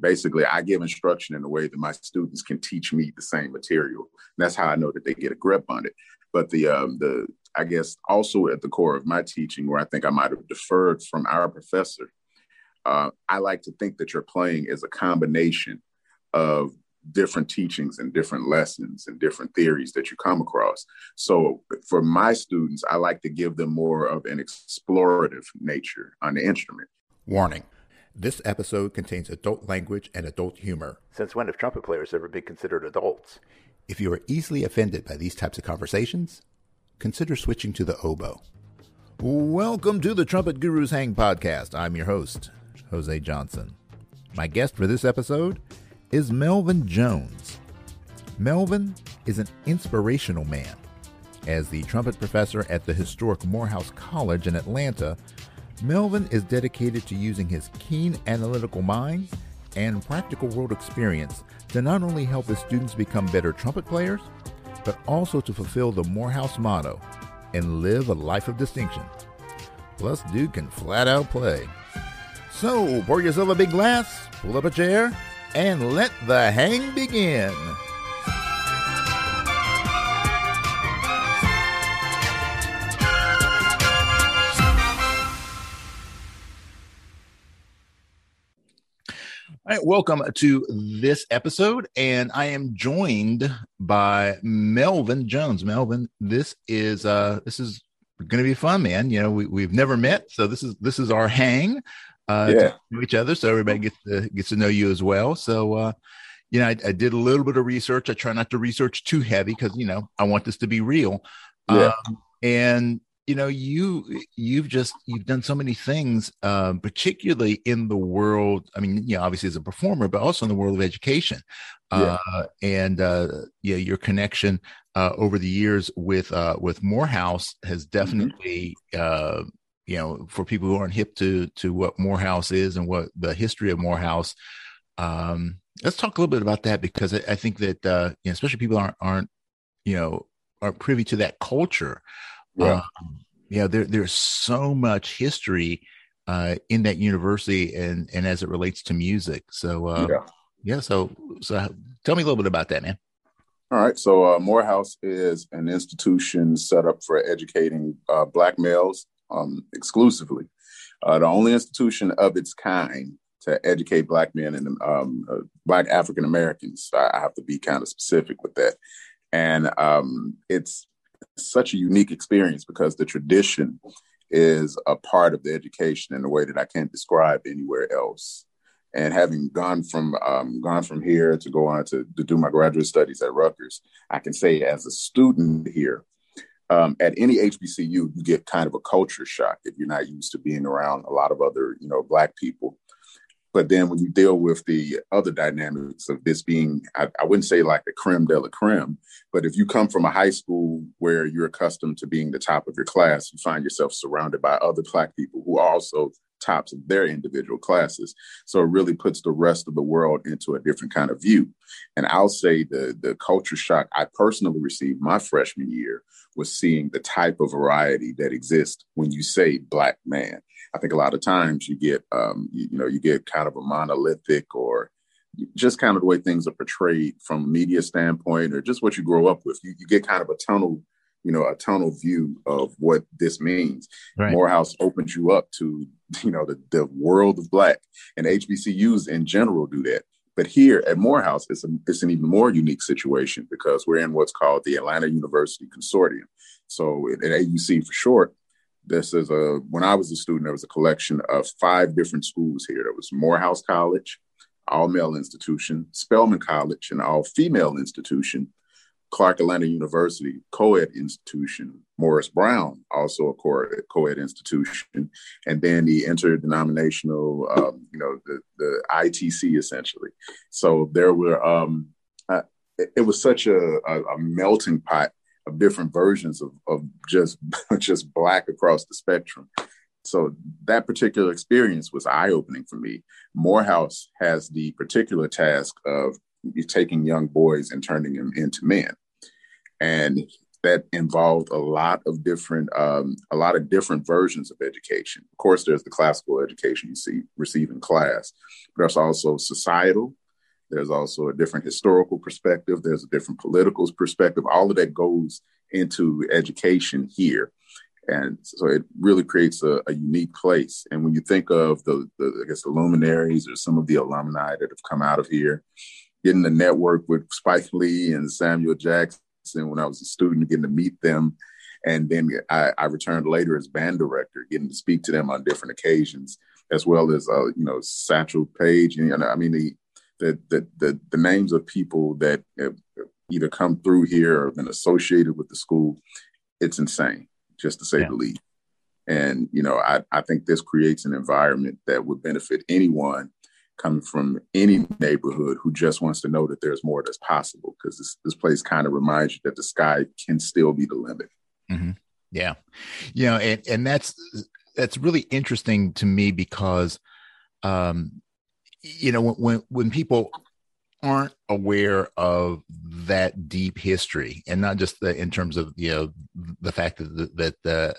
basically I give instruction in a way that my students can teach me the same material. And that's how I know that they get a grip on it. But the um, the I guess also at the core of my teaching, where I think I might have deferred from our professor, uh, I like to think that your playing is a combination of different teachings and different lessons and different theories that you come across. So for my students, I like to give them more of an explorative nature on the instrument. Warning. This episode contains adult language and adult humor. Since when have trumpet players ever been considered adults? If you are easily offended by these types of conversations, consider switching to the oboe. Welcome to the Trumpet Gurus Hang podcast. I'm your host, Jose Johnson. My guest for this episode is Melvin Jones. Melvin is an inspirational man. As the trumpet professor at the historic Morehouse College in Atlanta, Melvin is dedicated to using his keen analytical mind and practical world experience to not only help his students become better trumpet players, but also to fulfill the Morehouse motto and live a life of distinction. Plus, dude can flat out play. So, pour yourself a big glass, pull up a chair, and let the hang begin. All right, welcome to this episode, and I am joined by Melvin Jones. Melvin, this is uh this is going to be fun, man. You know, we we've never met, so this is this is our hang uh Yeah. to each other, so everybody gets to gets to know you as well. So, uh, you know, I, I did a little bit of research. I try not to research too heavy because you know I want this to be real. Yeah. Um, and you know you you've just you've done so many things um, particularly in the world i mean you know obviously as a performer but also in the world of education. Yeah. uh, and uh, yeah your connection uh, over the years with uh, with morehouse has definitely uh, you know for people who aren't hip to to what morehouse is and what the history of morehouse um, let's talk a little bit about that because i, I think that uh, you know, especially people aren't aren't you know aren't privy to that culture Yeah. um, yeah, there, there's so much history uh, in that university and and as it relates to music. So uh, yeah. yeah, so so tell me a little bit about that, man. All right. So uh, Morehouse is an institution set up for educating uh, Black males um, exclusively. Uh, the only institution of its kind to educate Black men and um, uh, Black African Americans. I, I have to be kind of specific with that. And um, it's such a unique experience because the tradition is a part of the education in a way that I can't describe anywhere else. And having gone from um, gone from here to go on to, to do my graduate studies at Rutgers, I can say as a student here, um, at any HBCU, you get kind of a culture shock if you're not used to being around a lot of other, you know, Black people. But then when you deal with the other dynamics of this being, I, I wouldn't say like the creme de la creme, but if you come from a high school where you're accustomed to being the top of your class, you find yourself surrounded by other Black people who are also tops of their individual classes. So it really puts the rest of the world into a different kind of view. And I'll say the the culture shock I personally received my freshman year was seeing the type of variety that exists when you say Black man. I think a lot of times you get, um, you, you know, you get kind of a monolithic or just kind of the way things are portrayed from a media standpoint or just what you grow up with. You, you get kind of a tunnel, you know, a tunnel view of what this means. Right. Morehouse opens you up to, you know, the, the world of Black and HBCUs in general do that. But here at Morehouse, it's, a, it's an even more unique situation because we're in what's called the Atlanta University Consortium. So at AUC for short, this is a when I was a student, there was a collection of five different schools here. There was Morehouse College, all male institution, Spelman College, an all female institution, Clark Atlanta University, co ed institution, Morris Brown, also a co ed institution, and then the interdenominational, um, you know, the, the ITC essentially. So there were, um, uh, it, was such a, a, a melting pot of different versions of, of just just black across the spectrum. So that particular experience was eye opening for me. Morehouse has the particular task of taking young boys and turning them into men. And that involved a lot of different um, a lot of different versions of education. Of course, there's the classical education you see receive in class, but there's also societal. There's also a different historical perspective. There's a different political perspective. All of that goes into education here, and so it really creates a, a unique place. And when you think of the, the I guess the luminaries or some of the alumni that have come out of here, getting to network with Spike Lee and Samuel Jackson when I was a student, getting to meet them. And then I, I, returned later as band director, getting to speak to them on different occasions, as well as uh, you know Satchel Paige. And you know, I mean the, the the the the names of people that have either come through here or been associated with the school. It's insane, just to say yeah. the least. And you know, I I think this creates an environment that would benefit anyone coming from any neighborhood who just wants to know that there's more that's possible because this, this place kind of reminds you that the sky can still be the limit. Mm-hmm. Yeah. You know, and, and that's, that's really interesting to me because, um, you know, when, when people aren't aware of that deep history and not just the, in terms of, you know, the fact that the, that the,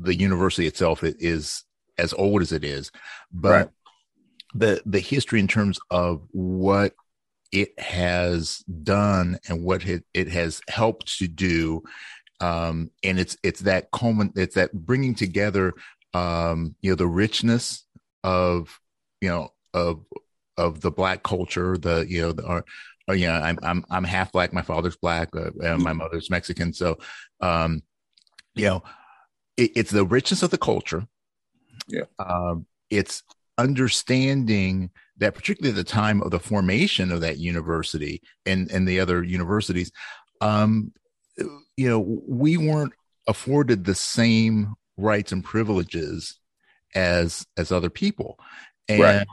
the university itself is as old as it is, but right. the the history in terms of what it has done and what it, it has helped to do um, and it's it's that common it's that bringing together um, you know the richness of you know of of the black culture the you know the or, or you know I'm I'm I'm half black my father's black uh, and my mother's Mexican so um you know it, it's the richness of the culture. Yeah. Um it's understanding that particularly at the time of the formation of that university and and the other universities um you know we weren't afforded the same rights and privileges as as other people. And right.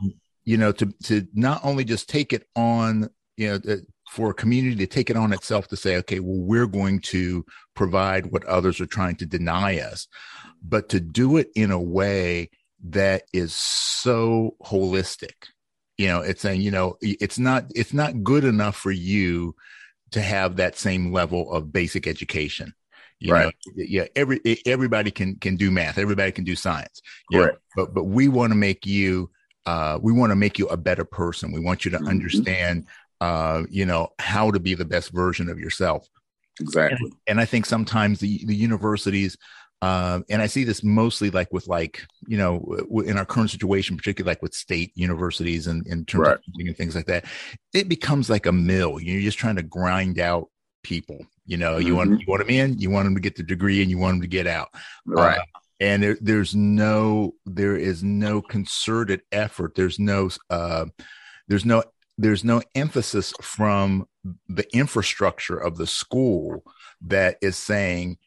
You know to to not only just take it on you know for a community to take it on itself to say okay well we're going to provide what others are trying to deny us but to do it in a way that is so holistic you know it's saying you know it's not it's not good enough for you to have that same level of basic education you right. know yeah every everybody can can do math everybody can do science yeah right. but but we want to make you uh we want to make you a better person we want you to mm-hmm. understand uh you know how to be the best version of yourself exactly and, and i think sometimes the the universities um, and I see this mostly like with like, you know, in our current situation, particularly like with state universities and in terms right. of and things like that, it becomes like a mill. You're just trying to grind out people. You know, you mm-hmm. want you want them in, you want them to get the degree, and you want them to get out. Right. Uh, and there, there's no there is no concerted effort. There's no uh, there's no there's no emphasis from the infrastructure of the school that is saying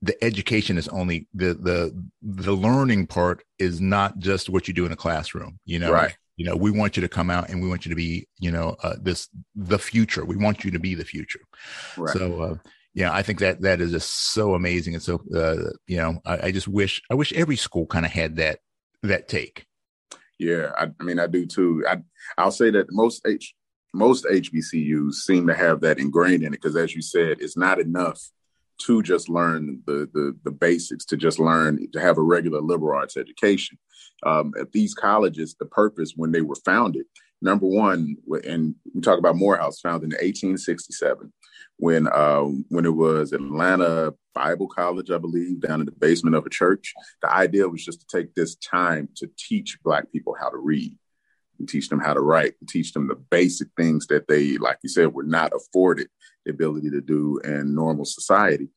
the education is only the the the learning part is not just what you do in a classroom you know right you know we want you to come out and we want you to be you know uh, this the future we want you to be the future right. so uh, yeah i think that that is just so amazing and so uh, you know I, I just wish i wish every school kind of had that that take yeah I, I mean i do too i i'll say that most h most hbcus seem to have that ingrained in it because as you said it's not enough to just learn the, the, the basics, to just learn to have a regular liberal arts education. Um, at these colleges, the purpose when they were founded, number one, and we talk about Morehouse, founded in 1867, when uh, when it was Atlanta Bible College, I believe, down in the basement of a church. The idea was just to take this time to teach Black people how to read and teach them how to write, and teach them the basic things that they, like you said, were not afforded the ability to do in normal society.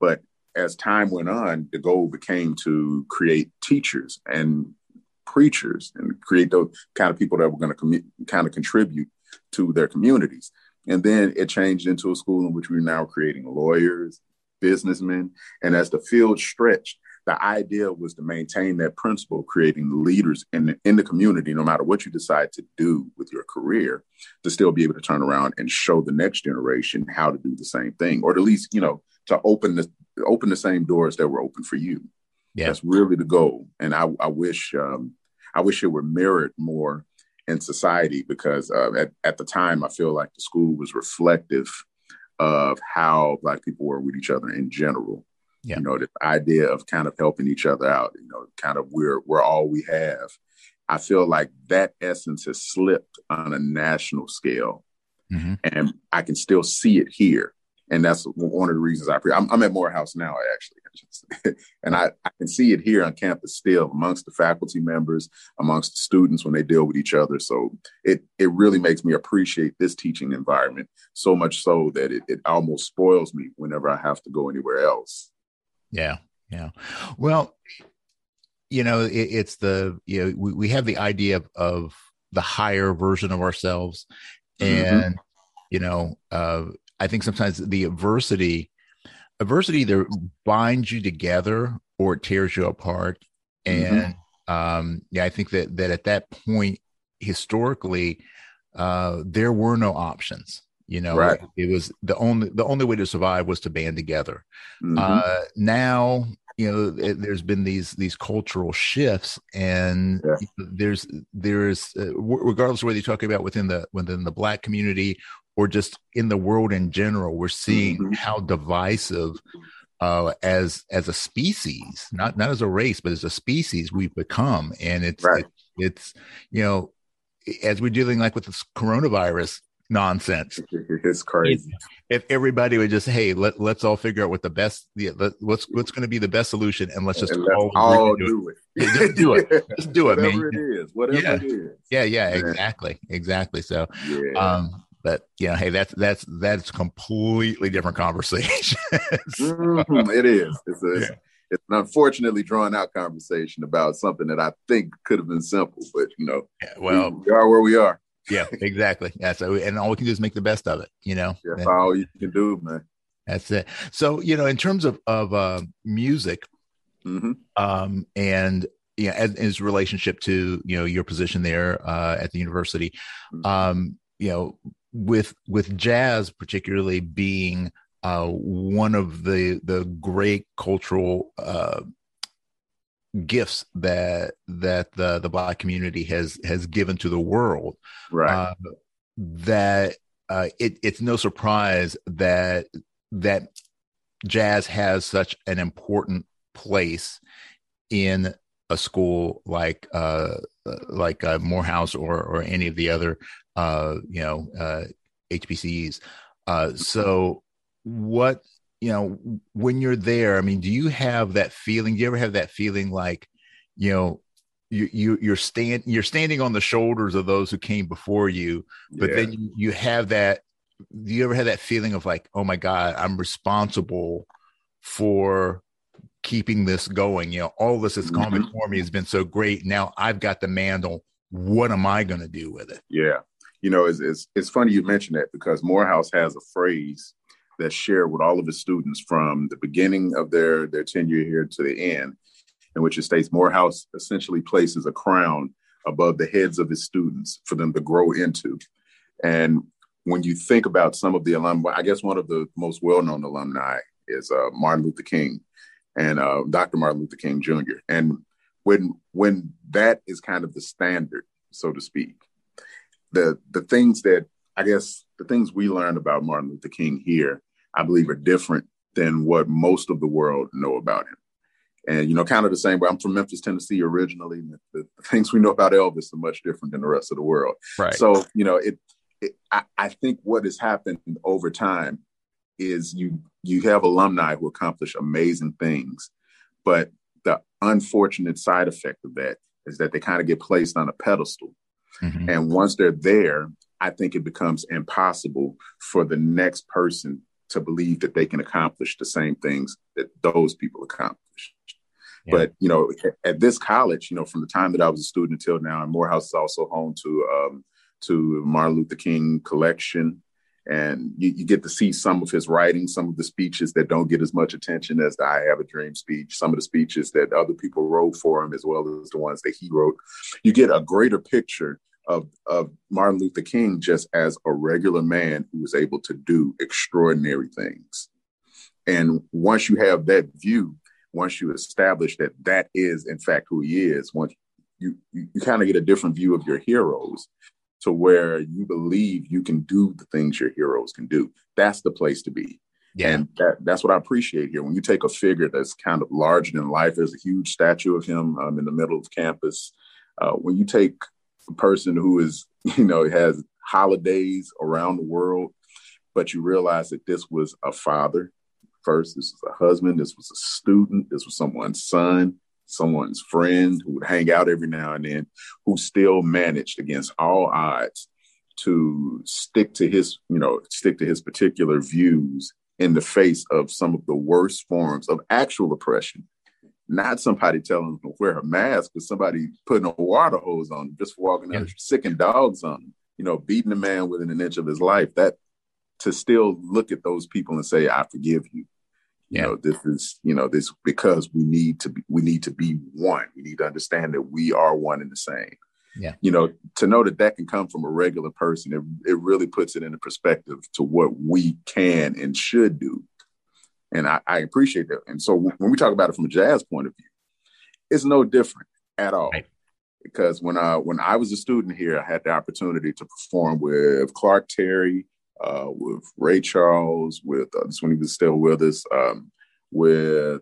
But as time went on, the goal became to create teachers and preachers and create those kind of people that were going to com- kind of contribute to their communities. And then it changed into a school in which we're now creating lawyers, businessmen. And as the field stretched, the idea was to maintain that principle, creating leaders in the, in the community, no matter what you decide to do with your career, to still be able to turn around and show the next generation how to do the same thing, or at least, you know, to open the open the same doors that were open for you. Yeah. That's really the goal. And I, I wish um, I wish it were mirrored more in society because uh, at, at the time I feel like the school was reflective of how Black people were with each other in general. Yeah. You know, the idea of kind of helping each other out, you know, kind of we're we're all we have. I feel like that essence has slipped on a national scale. Mm-hmm. And I can still see it here. And that's one of the reasons I pre- I'm, I'm at Morehouse now, actually, and I, I can see it here on campus still amongst the faculty members, amongst the students when they deal with each other. So it it really makes me appreciate this teaching environment so much so that it, it almost spoils me whenever I have to go anywhere else. Yeah, yeah. Well, you know, it, it's the you know we, we have the idea of, of the higher version of ourselves, and mm-hmm. you know, uh, I think sometimes the adversity, adversity either binds you together or it tears you apart. Mm-hmm. And um, yeah, I think that that at that point historically, uh, there were no options. You know, right. it was the only the only way to survive was to band together. Mm-hmm. Uh, now, you know, there's been these these cultural shifts, and Yeah. there's there's uh, w- regardless of whether you're talking about within the within the black community or just in the world in general, we're seeing Mhm. how divisive uh, as as a species, not not as a race, but as a species, we've become, and it's Right. it, it's you know, as we're dealing like with this coronavirus nonsense, It's crazy. if everybody would just hey let let's all figure out what the best yeah, let, what's what's going to be the best solution and let's just And let's all, all agree to do it. it. Yeah, just do it. Just do it, man. Whatever it is. Whatever Yeah. it is. yeah yeah Man. exactly exactly so Yeah. um but yeah hey that's that's that's completely different conversation Mhm, it is. It's, a, Yeah. it's an unfortunately drawn out conversation about something that I think could have been simple, but you know, Yeah, well we, we are where we are. yeah exactly yeah so and all we can do is make the best of it you know That's And all you can do, man. that's it so you know in terms of of uh music hmm um, and yeah, as, as relationship to you know your position there uh, at the university, um, you know, with with jazz particularly being uh, one of the the great cultural uh, gifts that that the the black community has has given to the world, Right. uh, that uh, it, it's no surprise that that jazz has such an important place in a school like uh, like uh, Morehouse or or any of the other uh, you know uh, HBCUs. Uh, so what you know when you're there, I mean, do you have that feeling? Do you ever have that feeling like you know you, you you're stand you're standing on the shoulders of those who came before you, but Yeah. then you, you have that. Do you ever have that feeling of like, oh my God, I'm responsible for keeping this going? You know, all this has come Mhm. before me has been so great. Now I've got the mantle. What am I going to do with it? Yeah. You know, it's, it's, it's funny you mention that because Morehouse has a phrase that's shared with all of his students from the beginning of their, their tenure here to the end, in which it states Morehouse essentially places a crown above the heads of his students for them to grow into. And when you think about some of the alumni, I guess one of the most well known alumni is uh, Martin Luther King and uh, Dr. Martin Luther King Jr. And when when that is kind of the standard, so to speak, the the things that I guess the things we learned about Martin Luther King here, I believe, are different than what most of the world know about him. And you know, kind of the same way. I'm from Memphis, Tennessee, originally. and The, the things we know about Elvis are much different than the rest of the world. Right. So you know, it. it I, I think what has happened over time is you you have alumni who accomplish amazing things, but the unfortunate side effect of that is that they kind of get placed on a pedestal. Mhm. And once they're there, I think it becomes impossible for the next person to believe that they can accomplish the same things that those people accomplished. Yeah. But you know, at, at this college, you know, from the time that I was a student until now, and Morehouse is also home to um, to Martin Luther King collection, and you, you get to see some of his writing, some of the speeches that don't get as much attention as the "I Have a Dream" speech, some of the speeches that other people wrote for him, as well as the ones that he wrote. You get a greater picture of, of Martin Luther King just as a regular man who was able to do extraordinary things. And once you have that view, once you establish that that is in fact who he is, once you you, you kind of get a different view of your heroes. To where you believe you can do the things your heroes can do. That's the place to be. Yeah. And that, that's what I appreciate here. When you take a figure that's kind of larger than life, there's a huge statue of him um, in the middle of campus. Uh, when you take a person who is, you know, has holidays around the world, but you realize that this was a father first, this was a husband, this was a student, this was someone's son, someone's friend who would hang out every now and then, who still managed against all odds to stick to his, you know, stick to his particular views in the face of some of the worst forms of actual oppression. Not somebody telling them to wear a mask, but somebody putting a water hose on them just for walking yeah. out, sicking dogs on them, you know, beating a man within an inch of his life. That to still look at those people and say, I forgive you. You yeah. know, this is, you know, this because we need to be we need to be one. We need to understand that we are one and the same. Yeah. You know, to know that that can come from a regular person, it, it really puts it into perspective to what we can and should do. And I, I appreciate that. And so when we talk about it from a jazz point of view, it's no different at all. Right. Because when I when I was a student here, I had the opportunity to perform with Clark Terry, uh, with Ray Charles, with uh, this when he was still with us, um, with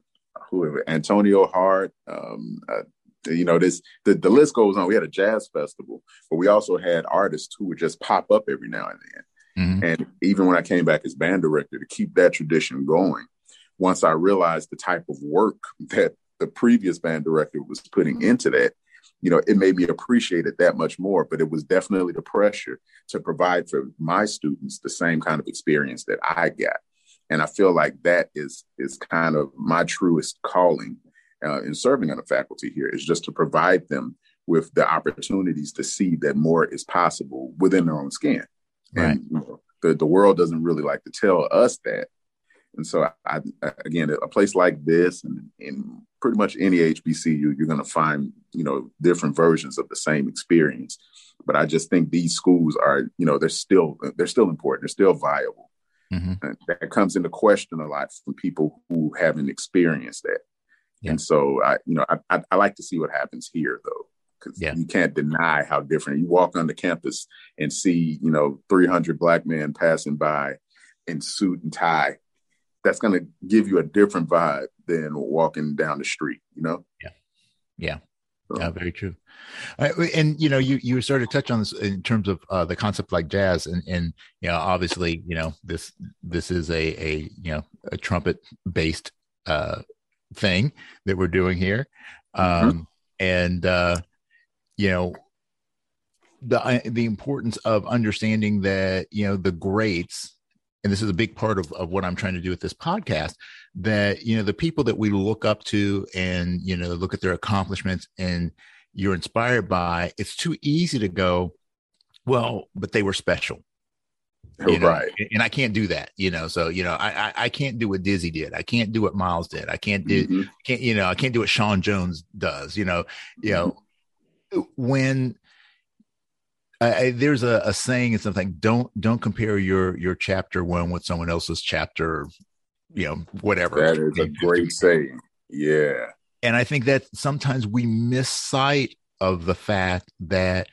who Antonio Hart, um, uh, you know, this the, the list goes on. We had a jazz festival, but we also had artists who would just pop up every now and then. Mm-hmm. And even when I came back as band director to keep that tradition going, once I realized the type of work that the previous band director was putting into that, you know, it made me appreciate it that much more. But it was definitely the pressure to provide for my students the same kind of experience that I got. And I feel like that is is kind of my truest calling uh, in serving on the faculty here is just to provide them with the opportunities to see that more is possible within their own skin. Right. And you know, the, the world doesn't really like to tell us that. And so, I, I, again, a place like this and in pretty much any HBCU, you're going to find, you know, different versions of the same experience. But I just think these schools are, you know, they're still they're still important. They're still viable. Mm-hmm. that comes into question a lot from people who haven't experienced that. Yeah. And so I, you know, I, I, I like to see what happens here though, because yeah. you can't deny how different. You walk on the campus and see, you know, 300 black men passing by in suit and tie. That's going to give you a different vibe than walking down the street, you know? Yeah. Yeah. So. Yeah, very true. And you know, you you started to touch on this in terms of uh, the concept like jazz, and and you know, obviously, you know, this this is a a you know a trumpet based uh, thing that we're doing here. Mm-hmm. Um, and, uh, you know, the, uh, the importance of understanding that, you know, the greats, and this is a big part of, of what I'm trying to do with this podcast, that, you know, the people that we look up to and, you know, look at their accomplishments and you're inspired by, it's too easy to go, well, but they were special you know? right and i can't do that you know so you know I, I, I can't do what dizzy did i can't do what miles did i can't do mm-hmm. can't you know i can't do what sean jones does you know you know mm-hmm. when I, there's a, a saying and something don't don't compare your your chapter one with someone else's chapter you know whatever that is a great saying yeah and i think that sometimes we miss sight of the fact that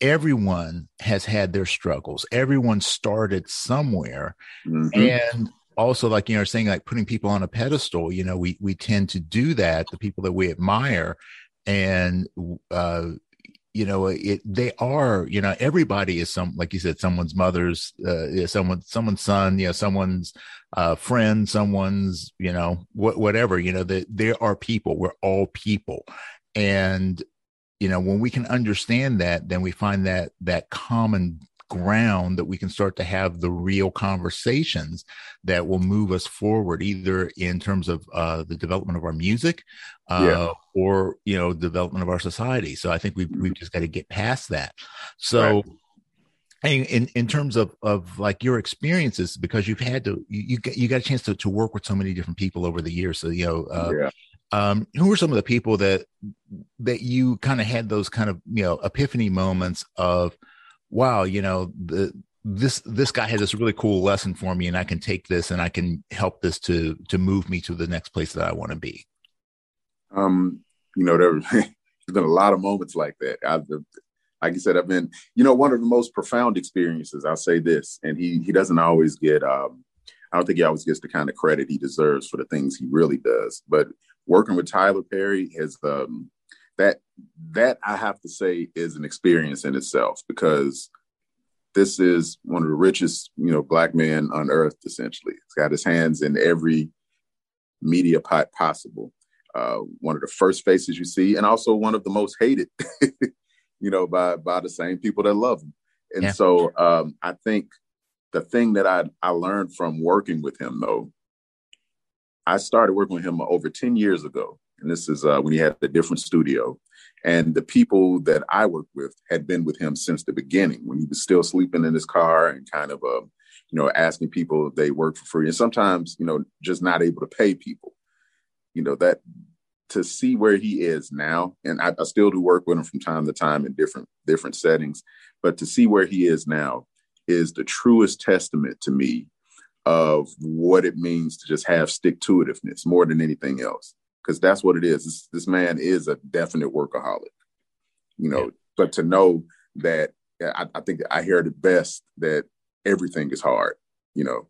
everyone has had their struggles. Everyone started somewhere. Mm-hmm. And also like you know saying like putting people on a pedestal, you know, we we tend to do that, the people that we admire and uh you know it they are you know everybody is some like you said someone's mother's uh someone someone's son you know someone's uh friend someone's you know wh- whatever you know that there are people. We're all people. And you know when we can understand that then we find that that common ground that we can start to have the real conversations that will move us forward either in terms of uh, the development of our music uh, yeah. or you know development of our society so i think we've, we've just got to get past that so right. In, in terms of, of like your experiences because you've had to you, you got, you got a chance to, to work with so many different people over the years so you know uh, yeah. Um, who are some of the people that that you kind of had those kind of you know epiphany moments of, wow, you know the this this guy has this really cool lesson for me, and I can take this and I can help this to to move me to the next place that I want to be. Um, you know, there, there's been a lot of moments like that. I've like you said, I've been, you know, one of the most profound experiences. I'll say this, and he he doesn't always get. Um, I don't think he always gets the kind of credit he deserves for the things he really does. But working with Tyler Perry has um, that that I have to say is an experience in itself because this is one of the richest, you know, black men on earth. Essentially, he's got his hands in every media pot possible. Uh, one of the first faces you see, and also one of the most hated, you know, by by the same people that love him. And yeah. so um, I think the thing that I I learned from working with him, though, I started working with him over ten years ago, and this is uh, when he had a different studio. And the people that I worked with had been with him since the beginning, when he was still sleeping in his car and kind of, uh, you know, asking people if they work for free, and sometimes, you know, just not able to pay people. You know that to see where he is now, and I, I still do work with him from time to time in different different settings, but to see where he is now is the truest testament to me of what it means to just have stick to itiveness more than anything else because that's what it is. This, this, man is a definite workaholic, you know. Yeah. But to know that, I, I, think I hear it best that everything is hard. You know,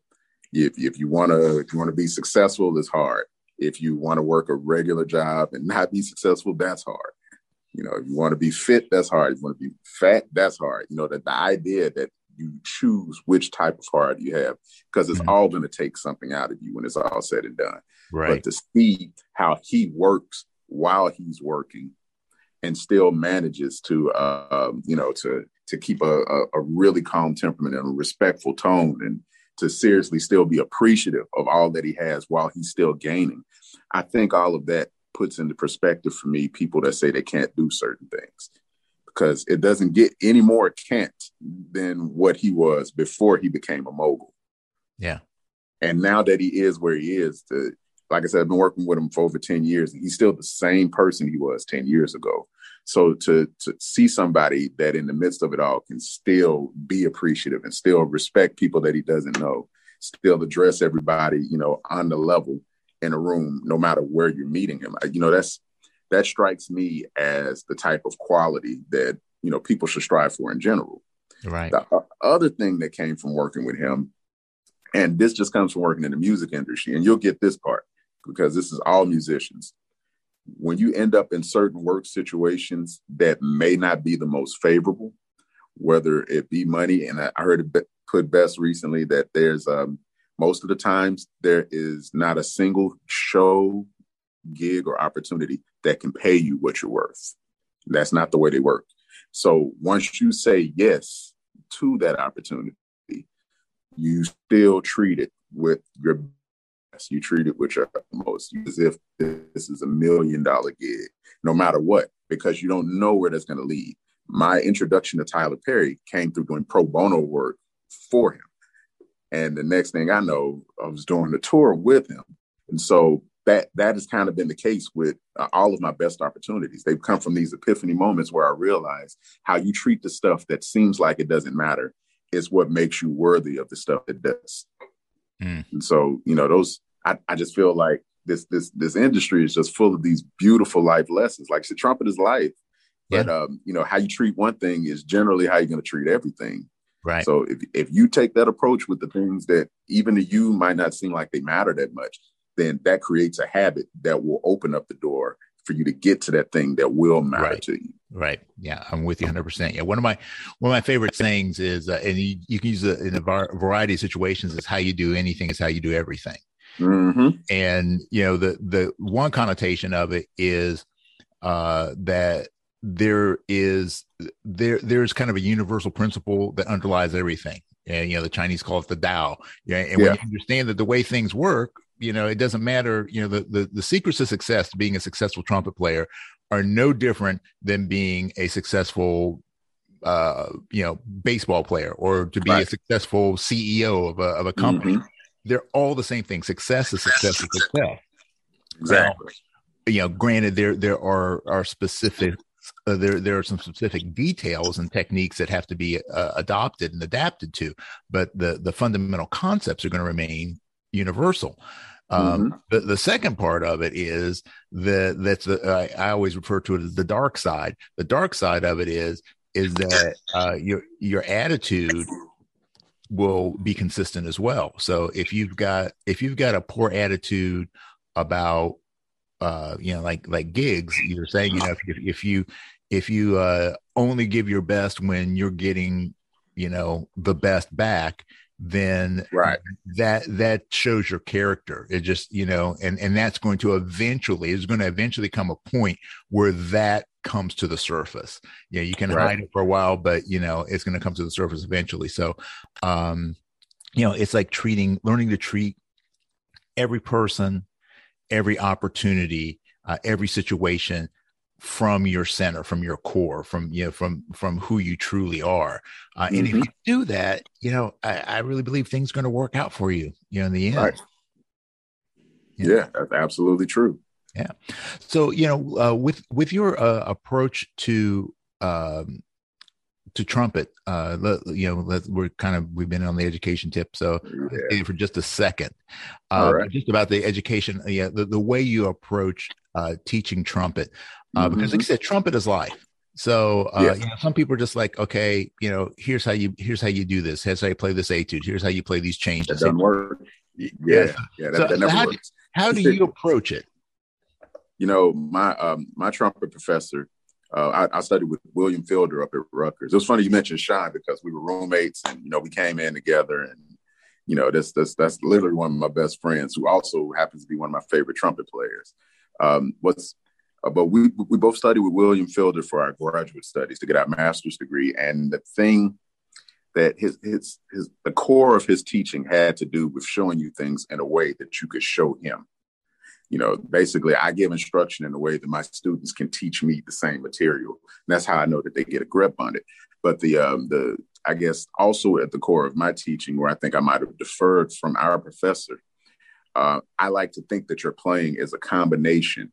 if if you want to if you want to be successful, it's hard. If you want to work a regular job and not be successful, that's hard. You know, if you want to be fit, that's hard. If you want to be fat, that's hard. You know, that the idea that you choose which type of hard you have because it's mm-hmm. all going to take something out of you when it's all said and done. Right. But to see how he works while he's working and still manages to, uh, you know, to to keep a, a, a really calm temperament and a respectful tone and to seriously still be appreciative of all that he has while he's still gaining. I think all of that puts into perspective for me people that say they can't do certain things because it doesn't get any more can't than what he was before he became a mogul. Yeah. And now that he is where he is, to, like I said, I've been working with him for over 10 years and he's still the same person he was 10 years ago. So to to see somebody that in the midst of it all can still be appreciative and still respect people that he doesn't know, still address everybody, you know, on the level in a room, no matter where you're meeting him. You know, that's that strikes me as the type of quality that you know people should strive for in general. Right. The uh, other thing that came from working with him, and this just comes from working in the music industry, and you'll get this part because this is all musicians. When you end up in certain work situations that may not be the most favorable, whether it be money, and I heard it put best recently that there's um, most of the times there is not a single show gig or opportunity that can pay you what you're worth. That's not the way they work. So once you say yes to that opportunity, you still treat it with your. You treat it with your most as if this is a million dollar gig, no matter what, because you don't know where that's going to lead. My introduction to Tyler Perry came through doing pro bono work for him. And the next thing I know, I was doing the tour with him. And so that that has kind of been the case with uh, all of my best opportunities. They've come from these epiphany moments where I realize how you treat the stuff that seems like it doesn't matter is what makes you worthy of the stuff that does. Mm. And so, you know, those I, I just feel like this this this industry is just full of these beautiful life lessons. Like the trumpet is life. But yeah. um, you know, how you treat one thing is generally how you're gonna treat everything. Right. So if if you take that approach with the things that even to you might not seem like they matter that much, then that creates a habit that will open up the door for you to get to that thing that will matter right. to you. Right. Yeah, I'm with you 100. percent Yeah, one of my one of my favorite sayings is, uh, and you, you, can use it in a variety of situations. Is how you do anything is how you do everything. Mm-hmm. And you know the the one connotation of it is uh, that there is there there's kind of a universal principle that underlies everything. And you know the Chinese call it the Tao. Yeah, and yeah. when you understand that the way things work, you know, it doesn't matter. You know, the, the, the secrets of success to being a successful trumpet player are no different than being a successful, uh, you know, baseball player or to be right. a successful CEO of a, of a company. Mm-hmm. They're all the same thing. Success is success is success. Exactly. Now, you know, granted, there there are are specific uh, there there are some specific details and techniques that have to be uh, adopted and adapted to, but the the fundamental concepts are going to remain universal. Um, mm-hmm. the, the second part of it is that that's the, I, I always refer to it as the dark side. The dark side of it is is that uh, your your attitude will be consistent as well. So if you've got if you've got a poor attitude about uh, you know like like gigs, you're saying you know if, if you if you uh, only give your best when you're getting you know the best back then right. that that shows your character. It just you know and and that's going to eventually is going to eventually come a point where that comes to the surface. Yeah you can right. hide it for a while but you know it's going to come to the surface eventually. So um you know it's like treating learning to treat every person every opportunity uh, every situation from your center from your core from you know from from who you truly are uh, mm-hmm. and if mm-hmm. you do that you know i, I really believe things are going to work out for you you know in the end right. yeah that's absolutely true yeah so you know uh, with with your uh, approach to um to trumpet uh you know let, we're kind of we've been on the education tip so yeah. for just a second uh right. just about the education yeah the, the way you approach uh teaching trumpet uh, because like I said, trumpet is life. So uh, yeah. you know, some people are just like, okay, you know, here's how you here's how you do this. Here's how you play this etude. Here's how you play these changes. That doesn't work. Yeah, yeah, yeah that, so, that never how works. Do, how do you approach it? You know, my um, my trumpet professor, uh, I, I, studied with William Fielder up at Rutgers. It was funny you mentioned Sean because we were roommates and you know we came in together and you know that's that's that's literally one of my best friends who also happens to be one of my favorite trumpet players. Um, what's uh, but we we both studied with William Fielder for our graduate studies to get our master's degree. And the thing that his his his the core of his teaching had to do with showing you things in a way that you could show him. You know, basically, I give instruction in a way that my students can teach me the same material. And that's how I know that they get a grip on it. But the um, the I guess also at the core of my teaching, where I think I might have deferred from our professor, uh, I like to think that your playing is a combination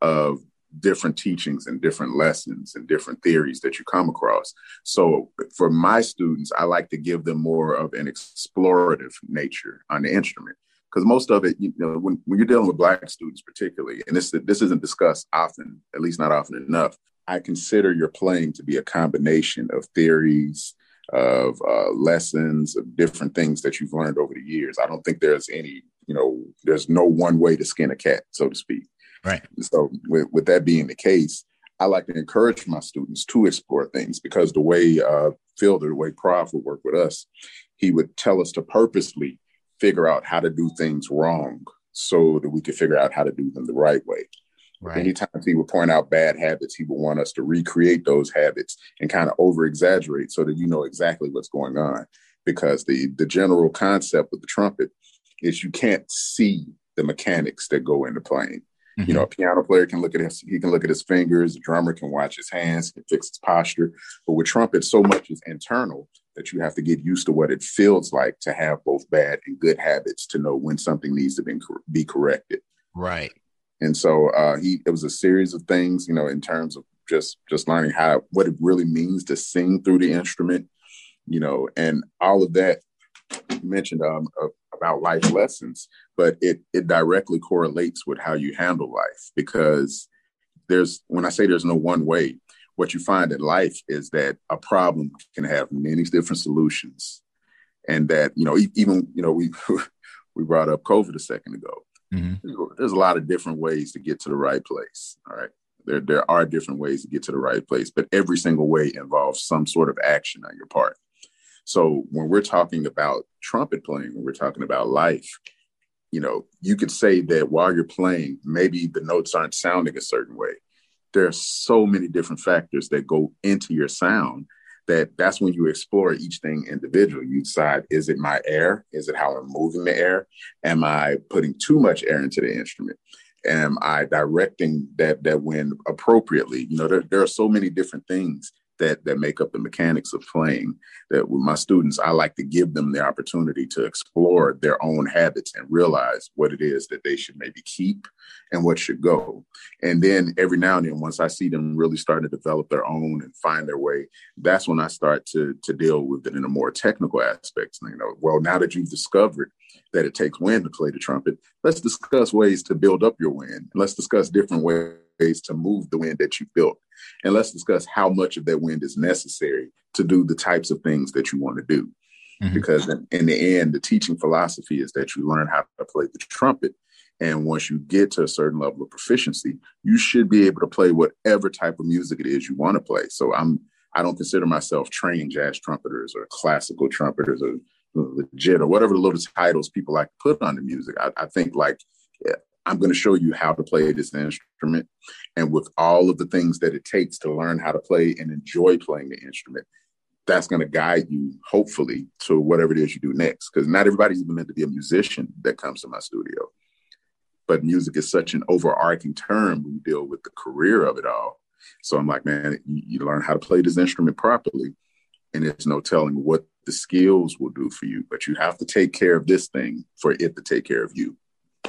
of different teachings and different lessons and different theories that you come across. So for my students, I like to give them more of an explorative nature on the instrument. Because most of it, you know, when, when you're dealing with black students particularly, and this this isn't discussed often, at least not often enough, I consider your playing to be a combination of theories, of uh, lessons, of different things that you've learned over the years. I don't think there's any, you know, there's no one way to skin a cat, so to speak. Right. So with, with that being the case, I like to encourage my students to explore things because the way uh, Fielder, the way Prof would work with us, he would tell us to purposely figure out how to do things wrong so that we could figure out how to do them the right way. Right. Anytime he would point out bad habits, he would want us to recreate those habits and kind of over exaggerate so that you know exactly what's going on. Because the the general concept with the trumpet is you can't see the mechanics that go into playing. Mm-hmm. You know, a piano player can look at his, he can look at his fingers, a drummer can watch his hands, can fix his posture. But with trumpet, so much is internal that you have to get used to what it feels like to have both bad and good habits to know when something needs to be, be corrected. Right. And so uh, he it was a series of things, you know, in terms of just just learning how what it really means to sing through the instrument, you know, and all of that. You mentioned um, uh, about life lessons, but it it directly correlates with how you handle life because there's when I say there's no one way, what you find in life is that a problem can have many different solutions, and that you know even you know we we brought up COVID a second ago. Mm-hmm. There's a lot of different ways to get to the right place. All right. There, there are different ways to get to the right place, but every single way involves some sort of action on your part. So when we're talking about trumpet playing, when we're talking about life, you know, you could say that while you're playing, maybe the notes aren't sounding a certain way. There are so many different factors that go into your sound that that's when you explore each thing individually. You decide, is it my air? Is it how I'm moving the air? Am I putting too much air into the instrument? Am I directing that that wind appropriately? You know, there, there are so many different things that that make up the mechanics of playing that with my students i like to give them the opportunity to explore their own habits and realize what it is that they should maybe keep and what should go. And then every now and then once i see them really starting to develop their own and find their way that's when i start to to deal with it in a more technical aspect you know. Well now that you've discovered that it takes wind to play the trumpet let's discuss ways to build up your wind. Let's discuss different ways ways to move the wind that you built. And let's discuss how much of that wind is necessary to do the types of things that you want to do. Mm-hmm. Because in, in the end, the teaching philosophy is that you learn how to play the trumpet. And once you get to a certain level of proficiency, you should be able to play whatever type of music it is you want to play. So I'm I don't consider myself trained jazz trumpeters or classical trumpeters or legit or whatever the little titles people like to put on the music. I, I think like I'm going to show you how to play this instrument, and with all of the things that it takes to learn how to play and enjoy playing the instrument, that's going to guide you hopefully to whatever it is you do next. Because not everybody's even meant to be a musician that comes to my studio, but music is such an overarching term when you deal with the career of it all. So I'm like, man, you, you learn how to play this instrument properly, and there's no telling what the skills will do for you, but you have to take care of this thing for it to take care of you.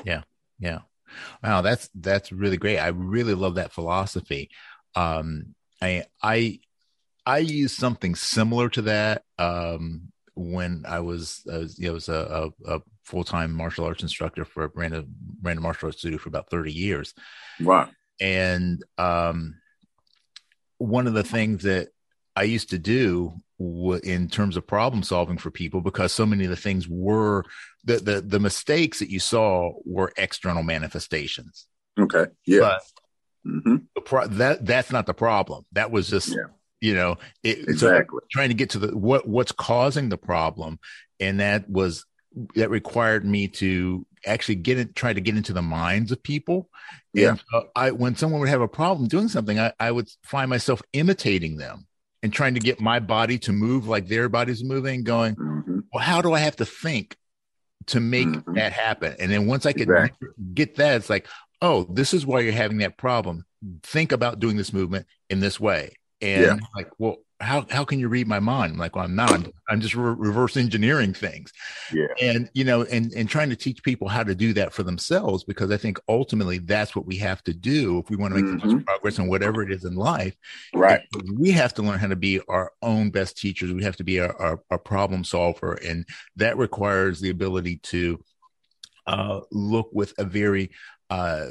Yeah. Yeah. Wow, that's that's really great. I really love that philosophy. Um I I I use something similar to that um when I was, I was you know, was a, a, a full time martial arts instructor for a random random martial arts studio for about 30 years. Wow. And um one of the things that I used to do in terms of problem solving for people because so many of the things were the the, the mistakes that you saw were external manifestations. Okay. Yeah. But mm-hmm. pro- that that's not the problem. That was just yeah. you know it, exactly so trying to get to the what what's causing the problem, and that was that required me to actually get it try to get into the minds of people yeah and, uh, i when someone would have a problem doing something I, I would find myself imitating them and trying to get my body to move like their body's moving, going, mm-hmm. well, how do I have to think to make mm-hmm. that happen? And then once I could exactly. get that, it's like, oh, this is why you're having that problem. Think about doing this movement in this way. And yeah. like, well, how how can you read my mind? I'm like, well, I'm not. I'm, I'm just re- reverse engineering things. Yeah. And you know, and and trying to teach people how to do that for themselves because I think ultimately that's what we have to do if we want to make mm-hmm. the most progress in whatever it is in life. Right. We have to learn how to be our own best teachers. We have to be our, our, our problem solver, and that requires the ability to uh, look with a very uh,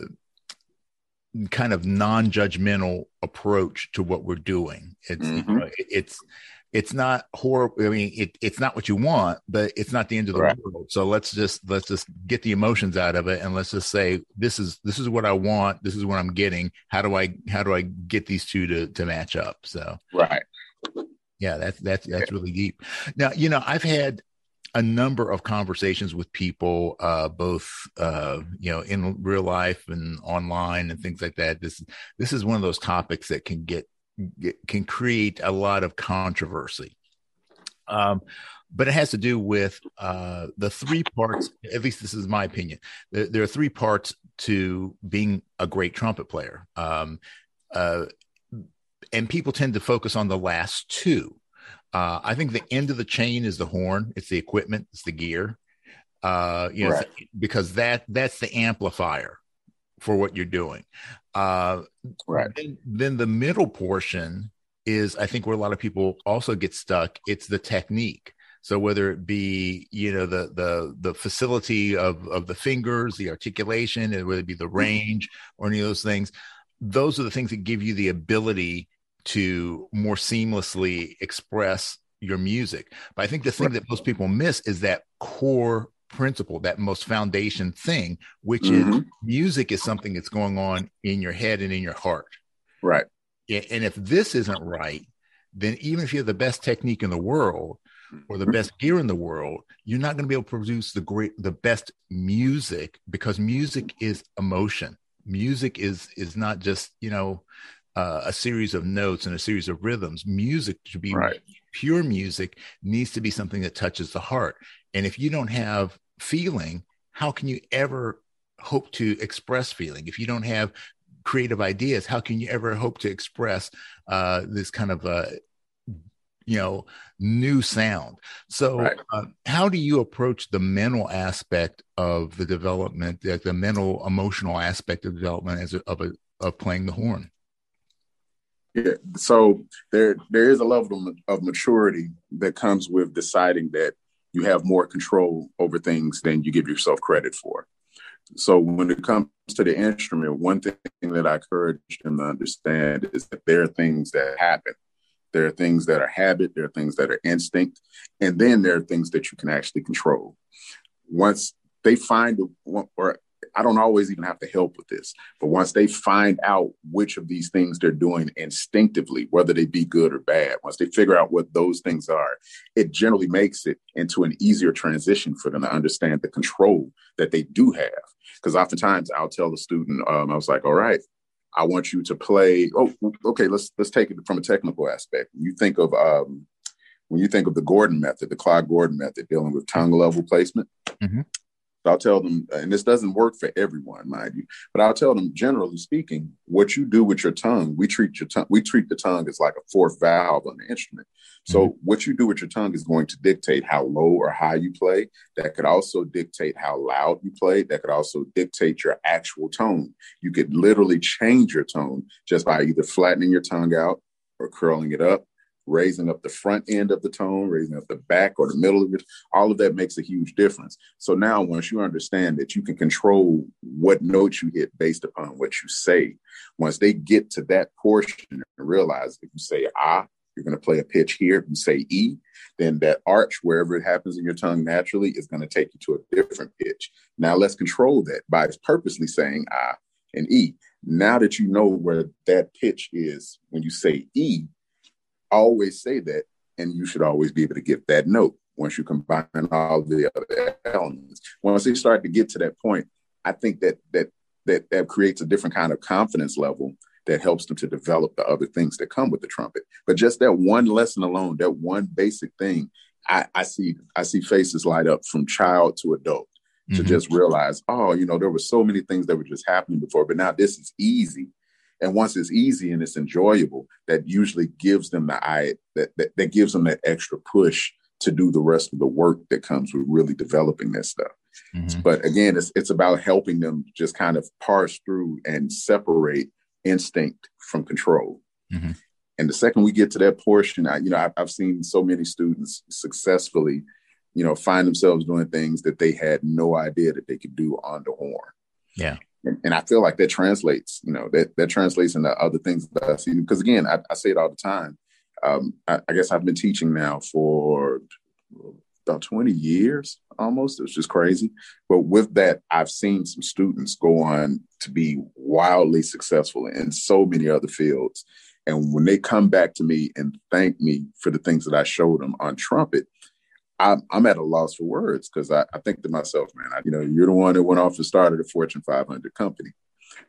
kind of non-judgmental approach to what we're doing. It's mm-hmm. you know, it's it's not horrible. I mean, it, it's not what you want, but it's not the end of the world. So let's just let's just get the emotions out of it, and let's just say this is this is what I want. This is what I'm getting. How do I how do I get these two to to match up? So right, yeah, that's that's that's really deep. Now you know I've had a number of conversations with people, uh, both uh, you know in real life and online and things like that. This this is one of those topics that can get, get can create a lot of controversy. Um, but it has to do with uh, the three parts. At least this is my opinion. There, there, are three parts to being a great trumpet player, um, uh, and people tend to focus on the last two. Uh, I think the end of the chain is the horn. It's the equipment. It's the gear. Uh, you know, right. because that that's the amplifier for what you're doing. Uh, right. Then, then the middle portion is, I think, where a lot of people also get stuck. It's the technique. So whether it be you know the the the facility of of the fingers, the articulation, and whether it be the range or any of those things, those are the things that give you the ability to more seamlessly express your music. But I think the thing right. that most people miss is that core principle, that most foundation thing, which mm-hmm. is music is something that's going on in your head and in your heart. Right. And if this isn't right, then even if you have the best technique in the world or the mm-hmm. best gear in the world, you're not going to be able to produce the great, the best music because music is emotion. Music is is not just you know uh, a series of notes and a series of rhythms. Music to be right. pure music needs to be something that touches the heart. And if you don't have feeling, how can you ever hope to express feeling? If you don't have creative ideas, how can you ever hope to express uh, this kind of uh, you know new sound so right. uh, how do you approach the mental aspect of the development the, the mental emotional aspect of development as a, of a, of playing the horn yeah. So there there is a level of maturity that comes with deciding that you have more control over things than you give yourself credit for. So when it comes to the instrument, one thing that I encourage them to understand is that there are things that happen. There are things that are habit, there are things that are instinct, and then there are things that you can actually control. Once they find, or I don't always even have to help with this, but once they find out which of these things they're doing instinctively, whether they be good or bad, once they figure out what those things are, it generally makes it into an easier transition for them to understand the control that they do have. Because oftentimes I'll tell the student, um, I was like, all right, I want you to play. Oh, okay, let's let's take it from a technical aspect. You think of um, when you think of the Gordon method, the Claude Gordon method, dealing with tongue level placement. Mm-hmm. I'll tell them, and this doesn't work for everyone, mind you, but I'll tell them, generally speaking, what you do with your tongue, we treat your tongue, we treat the tongue as like a fourth valve on the instrument. So mm-hmm. what you do with your tongue is going to dictate how low or high you play. That could also dictate how loud you play. That could also dictate your actual tone. You could literally change your tone just by either flattening your tongue out or curling it up raising up the front end of the tone, raising up the back or the middle of it, all of that makes a huge difference. So now, once you understand that you can control what notes you hit based upon what you say, once they get to that portion and realize if you say ah, you're going to play a pitch here. If you say E, then that arch, wherever it happens in your tongue naturally, is going to take you to a different pitch. Now let's control that by purposely saying ah and E. Now that you know where that pitch is when you say E, always say that, and you should always be able to get that note once you combine all the other elements. Once they start to get to that point, I think that that that that creates a different kind of confidence level that helps them to develop the other things that come with the trumpet. But just that one lesson alone, that one basic thing, I, I see I see faces light up from child to adult mm-hmm. to just realize, oh, you know, there were so many things that were just happening before, but now this is easy and once it's easy and it's enjoyable, that usually gives them the eye that, that, that gives them that extra push to do the rest of the work that comes with really developing that stuff. Mm-hmm. But again, it's it's about helping them just kind of parse through and separate instinct from control. Mm-hmm. And the second we get to that portion, I, you know, I've, I've seen so many students successfully, you know, find themselves doing things that they had no idea that they could do on the horn. Yeah and, and, I feel like that translates, you know, that that translates into other things that I see. Because again, I, I say it all the time. Um, I, I, guess I've been teaching now for about 20 years almost. It's just crazy. But with that, I've seen some students go on to be wildly successful in so many other fields. And when they come back to me and thank me for the things that I showed them on trumpet, I'm, I'm at a loss for words because I, I, think to myself, man, I, you know, you're the one that went off and started a Fortune 500 company.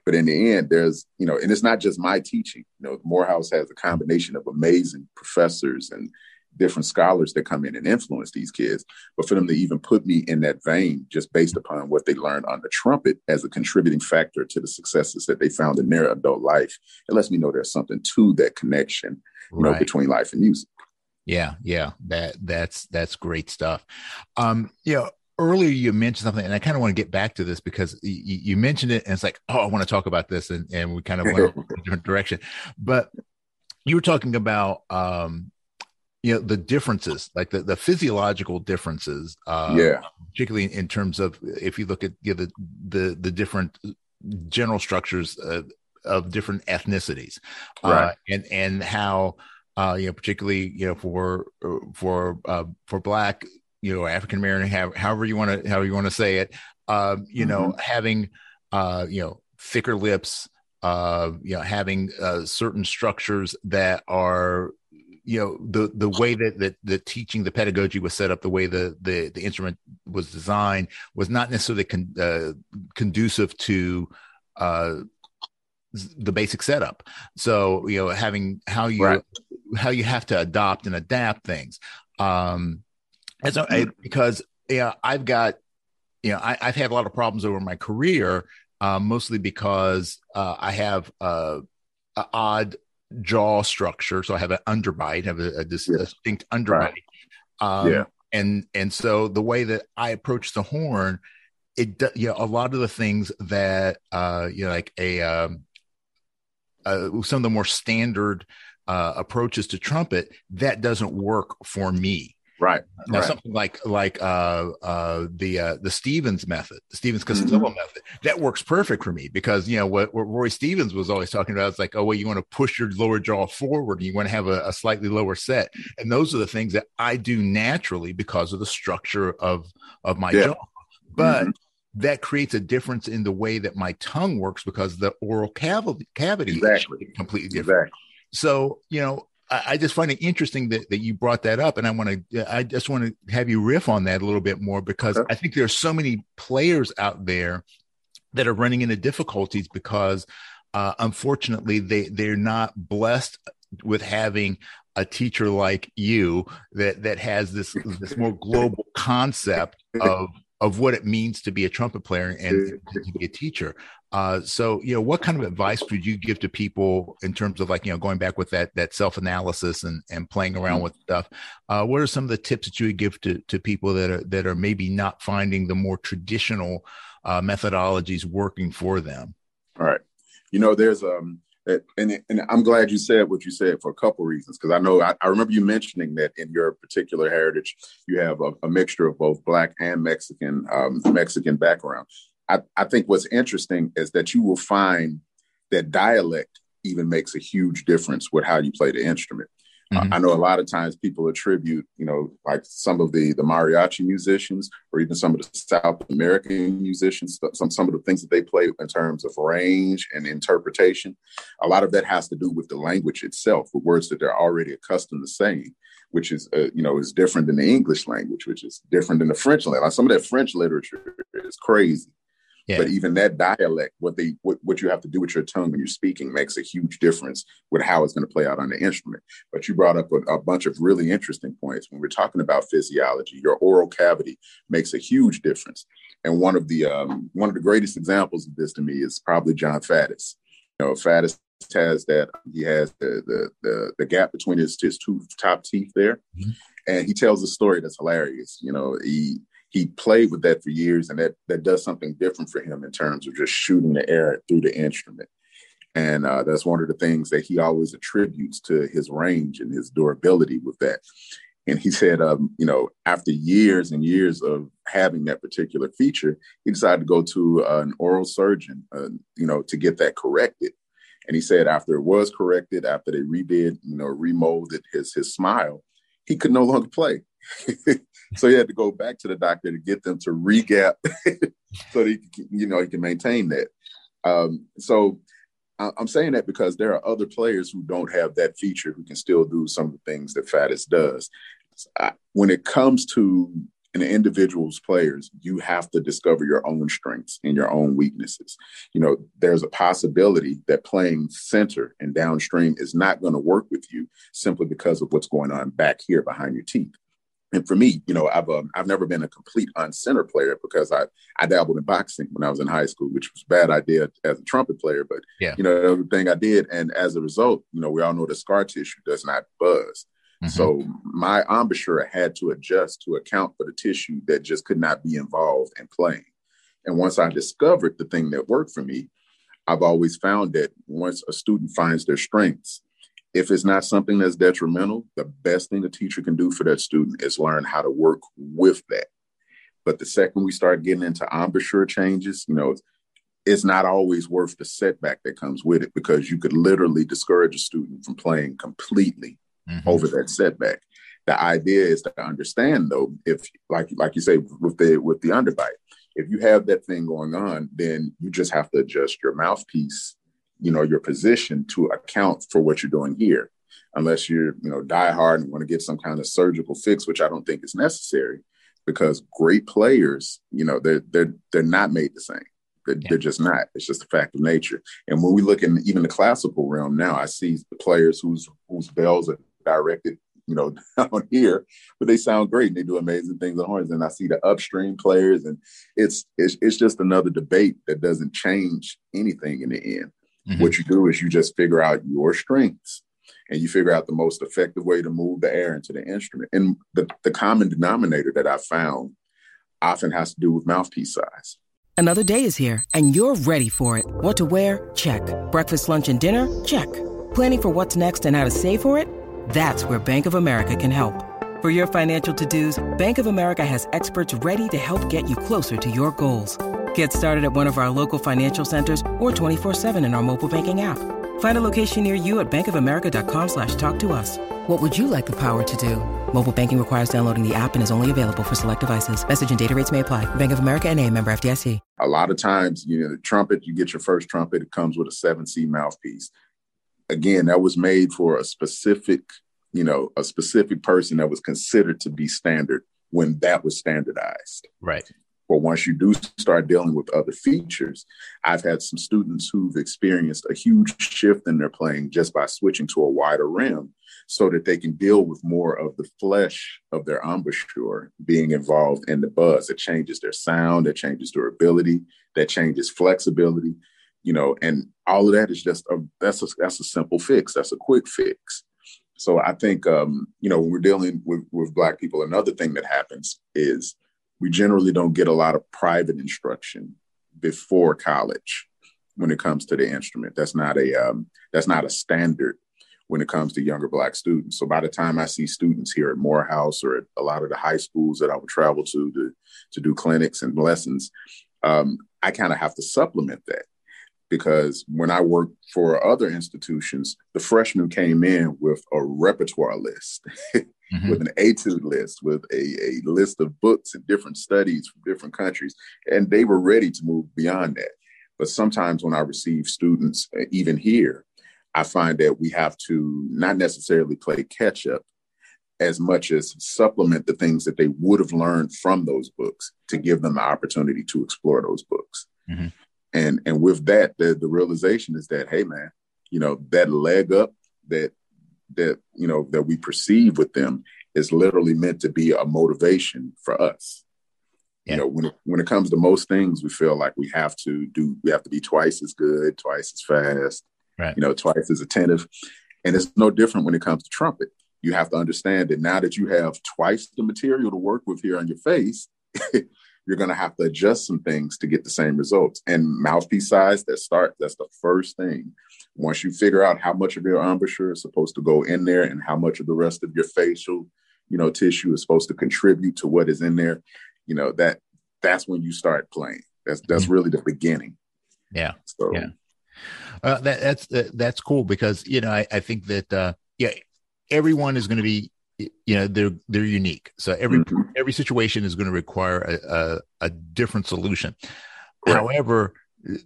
But in the end, there's, you know, and it's not just my teaching. You know, Morehouse has a combination of amazing professors and different scholars that come in and influence these kids. But for them to even put me in that vein, just based upon what they learned on the trumpet as a contributing factor to the successes that they found in their adult life, it lets me know there's something to that connection, you right. know, between life and music. Yeah, yeah, that that's that's great stuff. Um, you know, earlier you mentioned something, and I kind of want to get back to this because you, you, mentioned it, and it's like, oh, I want to talk about this, and and we kind of went in a different direction. But you were talking about, um, you know, the differences, like the the physiological differences, uh, yeah, particularly in, in terms of if you look at you know, the the the different general structures uh, of different ethnicities, uh, right. uh, and and how uh, you know, particularly you know for for uh, for black, you know, African American, have, however you want to however you want to say it, uh, you mm-hmm. know, having uh, you know thicker lips, uh, you know, having uh, certain structures that are you know the the way that, that the teaching the pedagogy was set up the way the the, the instrument was designed was not necessarily con, uh, conducive to uh, the basic setup so you know having how you right how you have to adopt and adapt things. Um, as a, I, because yeah, I've got you know I, have had a lot of problems over my career, uh, mostly because uh, I have a, a, odd jaw structure, so I have an underbite, have a, a distinct yeah. underbite. Right. Um, yeah, and and so the way that I approach the horn, it you know a lot of the things that uh, you know like a um, uh, some of the more standard uh, approaches to trumpet, that doesn't work for me. Right. Now right. something like like uh, uh, the uh, the Stevens method, the Stevens Costello mm-hmm. method, that works perfect for me because you know what, what Roy Stevens was always talking about is like, oh well, you want to push your lower jaw forward, and you want to have a, a, slightly lower set, and those are the things that I do naturally because of the structure of of my yeah. jaw, but. Mm-hmm. That creates a difference in the way that my tongue works because the oral cavity cavity exactly. is completely different. Exactly. So, you know, I just find it interesting that, that you brought that up, and I want to. I just want to have you riff on that a little bit more because I think there are so many players out there that are running into difficulties because, uh, unfortunately, they they're not blessed with having a teacher like you that that has this this more global concept of of what it means to be a trumpet player and to be a teacher. Uh, so, you know, what kind of advice would you give to people in terms of like, you know, going back with that that self analysis and and playing around mm-hmm. with stuff? Uh, what are some of the tips that you would give to to people that are that are maybe not finding the more traditional uh, methodologies working for them? All right, you know, there's um and and I'm glad you said what you said for a couple reasons because I know I, I, remember you mentioning that in your particular heritage you have a, a mixture of both black and Mexican um, Mexican background. I, I think what's interesting is that you will find that dialect even makes a huge difference with how you play the instrument. Mm-hmm. I know a lot of times people attribute, you know, like some of the the mariachi musicians or even some of the South American musicians, some some of the things that they play in terms of range and interpretation. A lot of that has to do with the language itself, with words that they're already accustomed to saying, which is, uh, you know, is different than the English language, which is different than the French language. Like some of that French literature is crazy. Yeah. But even that dialect, what they what, what you have to do with your tongue when you're speaking makes a huge difference with how it's going to play out on the instrument. But you brought up a, a, bunch of really interesting points. When we're talking about physiology, your oral cavity makes a huge difference. And one of the um, one of the greatest examples of this to me is probably Jon Faddis. You know, Faddis has that he has the the the, the gap between his his two top teeth there. Mm-hmm. And he tells a story that's hilarious. You know, he he played with that for years, and that that does something different for him in terms of just shooting the air through the instrument. And uh, that's one of the things that he always attributes to his range and his durability with that. And he said, um, you know, after years and years of having that particular feature, he decided to go to uh, an oral surgeon, uh, you know, to get that corrected. And he said after it was corrected, after they redid, you know, remolded his his smile, he could no longer play. so he had to go back to the doctor to get them to regap so that he can, you know he can maintain that. Um, so I'm saying that because there are other players who don't have that feature who can still do some of the things that Faddis does. When it comes to an individual's players, you have to discover your own strengths and your own weaknesses. You know, there's a possibility that playing center and downstream is not going to work with you simply because of what's going on back here behind your teeth and for me, you know, I've um, I've never been a complete on center player because I I dabbled in boxing when I was in high school, which was a bad idea as a trumpet player. But yeah. you know, everything I did, and as a result, you know, we all know the scar tissue does not buzz. Mm-hmm. So my embouchure had to adjust to account for the tissue that just could not be involved in playing. And once I discovered the thing that worked for me, I've always found that once a student finds their strengths, if it's not something that's detrimental, the best thing a teacher can do for that student is learn how to work with that. But the second we start getting into embouchure changes, you know, it's not always worth the setback that comes with it because you could literally discourage a student from playing completely mm-hmm. over that setback. The idea is to understand though, if like like you say with the with the underbite, if you have that thing going on, then you just have to adjust your mouthpiece you know your position to account for what you're doing here. Unless you're you know die hard and want to get some kind of surgical fix which i don't think is necessary because great players you know they're they're they're not made the same. They're, yeah. they're just not. It's just a fact of nature. And when we look in even the classical realm now i see the players whose whose bells are directed you know down here but they sound great and they do amazing things on horns. And i see the upstream players and it's it's, it's just another debate that doesn't change anything in the end Mm-hmm. What you do is you just figure out your strengths and you figure out the most effective way to move the air into the instrument. And the, the common denominator that I found often has to do with mouthpiece size. Another day is here and you're ready for it. What to wear? Check. Breakfast, lunch, and dinner? Check. Planning for what's next and how to save for it? That's where Bank of America can help. For your financial to-dos, Bank of America has experts ready to help get you closer to your goals. Get started at one of our local financial centers or 24-7 in our mobile banking app. Find a location near you at bankofamerica.com slash talk to us. What would you like the power to do? Mobile banking requires downloading the app and is only available for select devices. Message and data rates may apply. Bank of America and a member FDIC. A lot of times, you know, the trumpet, you get your first trumpet, it comes with a 7C mouthpiece. Again, that was made for a specific – you know, a specific person that was considered to be standard when that was standardized. Right. But once you do start dealing with other features, I've had some students who've experienced a huge shift in their playing just by switching to a wider rim so that they can deal with more of the flesh of their embouchure being involved in the buzz. It changes their sound, it changes durability, that changes flexibility, you know, and all of that is just a that's a that's a simple fix. That's a quick fix. So I think, um, you know, when we're dealing with, with Black people, another thing that happens is we generally don't get a lot of private instruction before college when it comes to the instrument. That's not a um, that's not a standard when it comes to younger Black students. So by the time I see students here at Morehouse or at a lot of the high schools that I would travel to to, to do clinics and lessons, um, I kind of have to supplement that because when I worked for other institutions, the freshmen came in with a repertoire list, mm-hmm. with an etude list, with a, a list of books and different studies from different countries, and they were ready to move beyond that. But sometimes when I receive students, uh, even here, I find that we have to not necessarily play catch up as much as supplement the things that they would have learned from those books to give them the opportunity to explore those books. Mm-hmm and and with that the, the realization is that hey man you know that leg up that that you know that we perceive with them is literally meant to be a motivation for us yeah. you know when it, when it comes to most things we feel like we have to do we have to be twice as good twice as fast right. you know twice as attentive and it's no different when it comes to trumpet you have to understand that now that you have twice the material to work with here on your face you're going to have to adjust some things to get the same results. And mouthpiece size, that start, that's the first thing. Once you figure out how much of your embouchure is supposed to go in there and how much of the rest of your facial, you know, tissue is supposed to contribute to what is in there, you know, that that's when you start playing. That's that's mm-hmm. really the beginning. Yeah. So yeah. Uh, that, that's uh, that's cool because you know I, I think that uh, yeah everyone is going to be you know they're they're unique so every mm-hmm. every situation is going to require a, a, a different solution right. however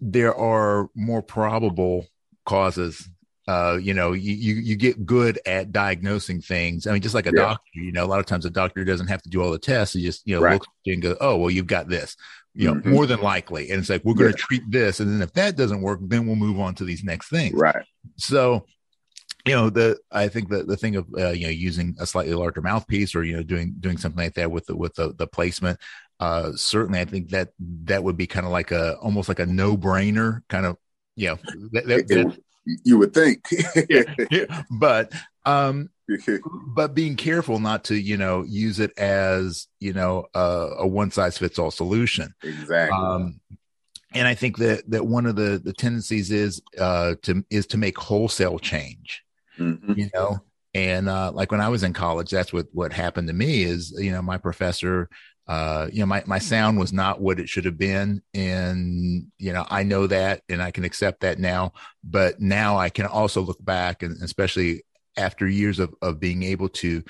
there are more probable causes uh, you know, you, you, you get good at diagnosing things. I mean, just like a yeah. doctor, you know, a lot of times a doctor doesn't have to do all the tests. He just, you know, right. looks and go, oh, well, you've got this, you know, mm-hmm. more than likely. And it's like, we're going to yeah. treat this. And then if that doesn't work, then we'll move on to these next things. Right. So you know the i think the the thing of uh, you know using a slightly larger mouthpiece or you know doing doing something like that with the with the, the placement uh certainly i think that that would be kind of like a almost like a no-brainer kind of you know that, that, that, you would think. Yeah, yeah, but um but being careful not to you know use it as you know a, a one size fits all solution. Exactly. Um and i think that that one of the the tendencies is uh to is to make wholesale change mm-hmm. you know and uh, like when i was in college that's what what happened to me is you know my professor uh, you know my, my sound was not what it should have been and you know i know that and i can accept that now but now i can also look back and especially after years of, of being able to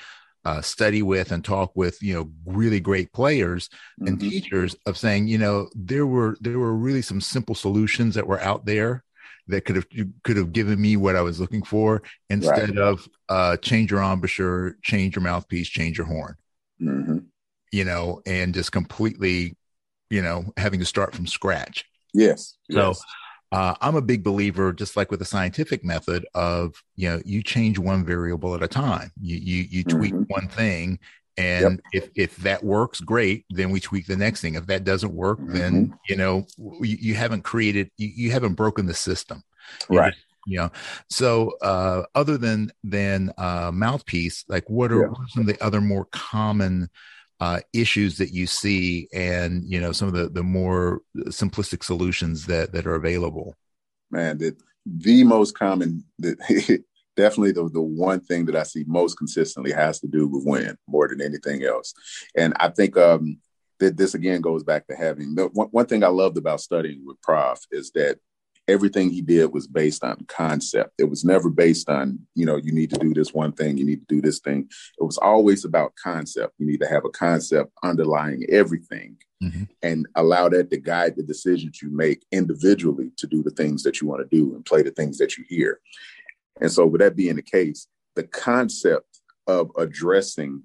uh, study with and talk with you know really great players and mm-hmm. teachers of saying you know there were there were really some simple solutions that were out there that could have could have given me what I was looking for instead right. of uh, change your embouchure, change your mouthpiece, change your horn. Mm-hmm. You know, and just completely, you know, having to start from scratch. Yes. So yes. Uh, I'm a big believer, just like with the scientific method, of you know, you change one variable at a time. You you you tweak mm-hmm. one thing, and yep. if if that works, great. Then we tweak the next thing. If that doesn't work, mm-hmm. then you know you, you haven't created, you, you, haven't broken the system, right? You know, so uh, other than than uh, mouthpiece, like what are, yeah. what are some of the other more common uh, issues that you see, and you know some of the the more simplistic solutions that that are available? Man, the the most common that definitely the, the one thing that I see most consistently has to do with win more than anything else. And I think um, that this again goes back to having the one, one thing I loved about studying with Prof is that everything he did was based on concept. It was never based on, you know, you need to do this one thing, you need to do this thing. It was always about concept. You need to have a concept underlying everything mm-hmm. and allow that to guide the decisions you make individually to do the things that you want to do and play the things that you hear. And so, with that being the case, the concept of addressing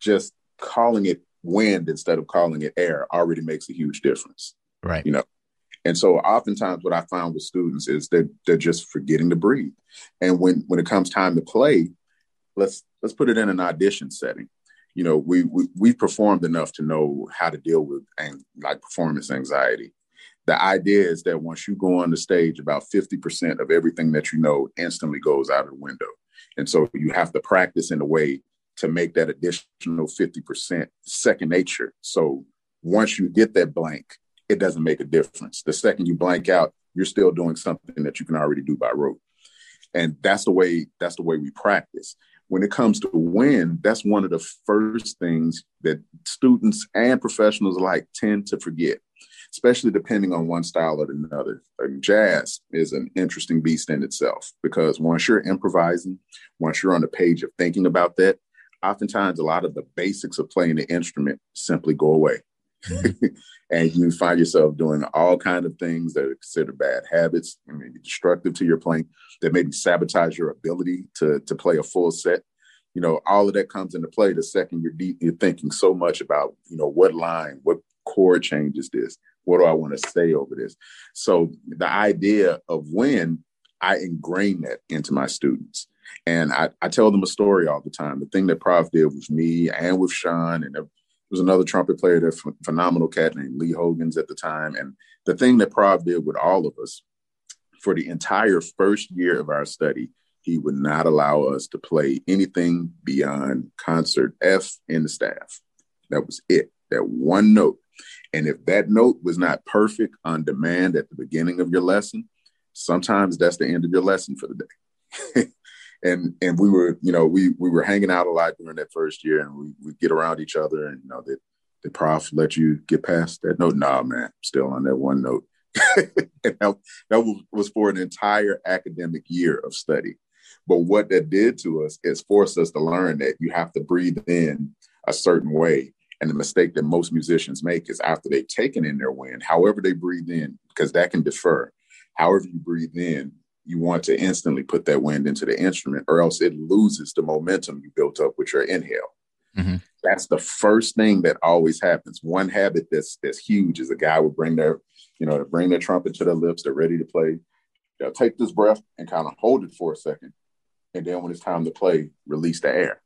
just calling it wind instead of calling it air already makes a huge difference. Right. You know, and so oftentimes what I found with students is that they're just forgetting to breathe. And when when it comes time to play, let's let's put it in an audition setting. You know, we we we performed enough to know how to deal with and like performance anxiety. The idea is that once you go on the stage, about 50% of everything that you know instantly goes out of the window. And so you have to practice in a way to make that additional 50% second nature. So once you get that blank, it doesn't make a difference. The second you blank out, you're still doing something that you can already do by rote. And that's the way that's the way we practice. When it comes to wind, that's one of the first things that students and professionals alike tend to forget, especially depending on one style or another. Like jazz is an interesting beast in itself because once you're improvising, once you're on the page of thinking about that, oftentimes a lot of the basics of playing the instrument simply go away. Mm-hmm. and you find yourself doing all kind of things that are considered bad habits and maybe destructive to your playing that maybe sabotage your ability to to play a full set you know all of that comes into play the second you're deep you're thinking so much about you know what line what chord changes this what do i want to say over this so the idea of when i ingrain that into my students and I, I tell them a story all the time the thing that prof did with me and with sean and there was another trumpet player, that phenomenal cat named Lee Hogans at the time. And the thing that Prof did with all of us for the entire first year of our study, he would not allow us to play anything beyond concert F in the staff. That was it, that one note. And if that note was not perfect on demand at the beginning of your lesson, sometimes that's the end of your lesson for the day. and and we were you know we we were hanging out a lot during that first year and we we get around each other and you know that the prof let you get past that note. Nah man still on that one note. And that, that was for an entire academic year of study. But what that did to us is force us to learn that you have to breathe in a certain way and the mistake that most musicians make is after they've taken in their wind however they breathe in because that can defer however you breathe in you want to instantly put that wind into the instrument, or else it loses the momentum you built up with your inhale. Mm-hmm. That's the first thing that always happens. One habit that's that's huge is a guy would bring their, you know, bring their trumpet to their lips. They're ready to play. They'll take this breath and kind of hold it for a second, and then when it's time to play, release the air.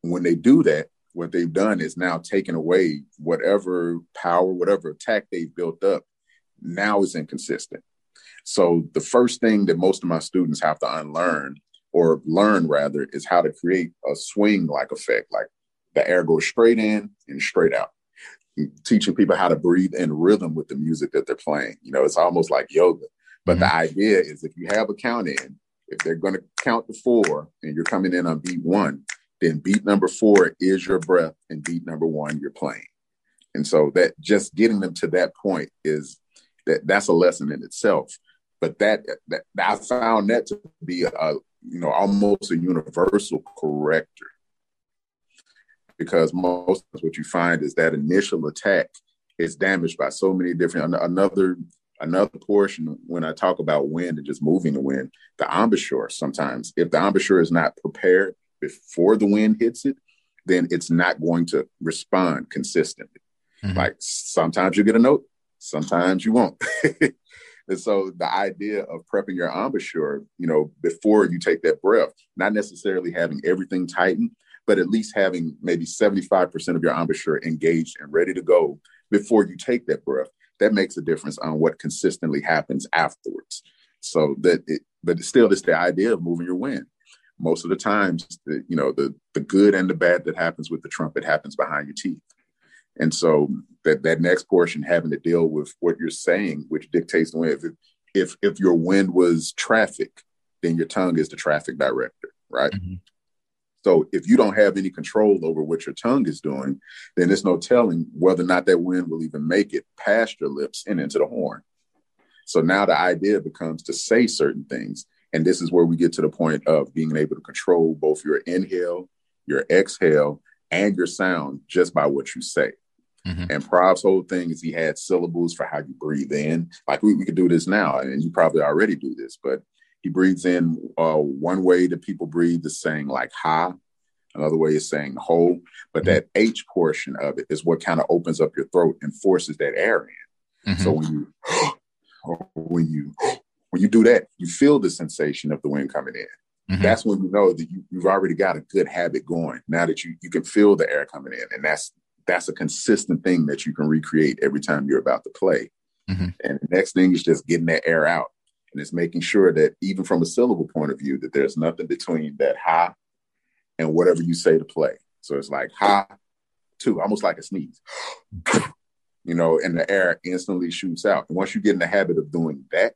When they do that, what they've done is now taken away whatever power, whatever attack they've built up. Now is inconsistent. So the first thing that most of my students have to unlearn or learn rather is how to create a swing like effect, like the air goes straight in and straight out. Teaching people how to breathe in rhythm with the music that they're playing. You know, it's almost like yoga. But mm-hmm. the idea is if you have a count in, if they're going to count to four and you're coming in on beat one, then beat number four is your breath and beat number one you're playing. And so that just getting them to that point is that that's a lesson in itself. But that, that I found that to be a you know almost a universal corrector because most of what you find is that initial attack is damaged by so many different another another portion when I talk about wind and just moving the wind, the embouchure sometimes if the embouchure is not prepared before the wind hits it, then it's not going to respond consistently. Mm-hmm. Like sometimes you get a note, sometimes you won't. And so the idea of prepping your embouchure, you know, before you take that breath, not necessarily having everything tightened, but at least having maybe 75% of your embouchure engaged and ready to go before you take that breath, that makes a difference on what consistently happens afterwards. So that it, but still it's the idea of moving your wind. Most of the times, the, you know, the the good and the bad that happens with the trumpet happens behind your teeth. And so that that next portion having to deal with what you're saying, which dictates the wind. If if if your wind was traffic, then your tongue is the traffic director, right? Mm-hmm. So if you don't have any control over what your tongue is doing, then there's no telling whether or not that wind will even make it past your lips and into the horn. So now the idea becomes to say certain things. And this is where we get to the point of being able to control both your inhale, your exhale, and your sound just by what you say. Mm-hmm. And Prof's whole thing is he had syllables for how you breathe in. Like we, we could do this now, and you probably already do this, but he breathes in uh, one way that people breathe is saying like ha. Another way is saying ho. But mm-hmm. that H portion of it is what kind of opens up your throat and forces that air in. Mm-hmm. So when you when you when you do that, you feel the sensation of the wind coming in. Mm-hmm. That's when you know that you, you've already got a good habit going. Now that you you can feel the air coming in, and that's that's a consistent thing that you can recreate every time you're about to play. Mm-hmm. And the next thing is just getting that air out. And it's making sure that even from a syllable point of view, that there's nothing between that ha and whatever you say to play. So it's like ha, two, almost like a sneeze, you know, and the air instantly shoots out. And once you get in the habit of doing that,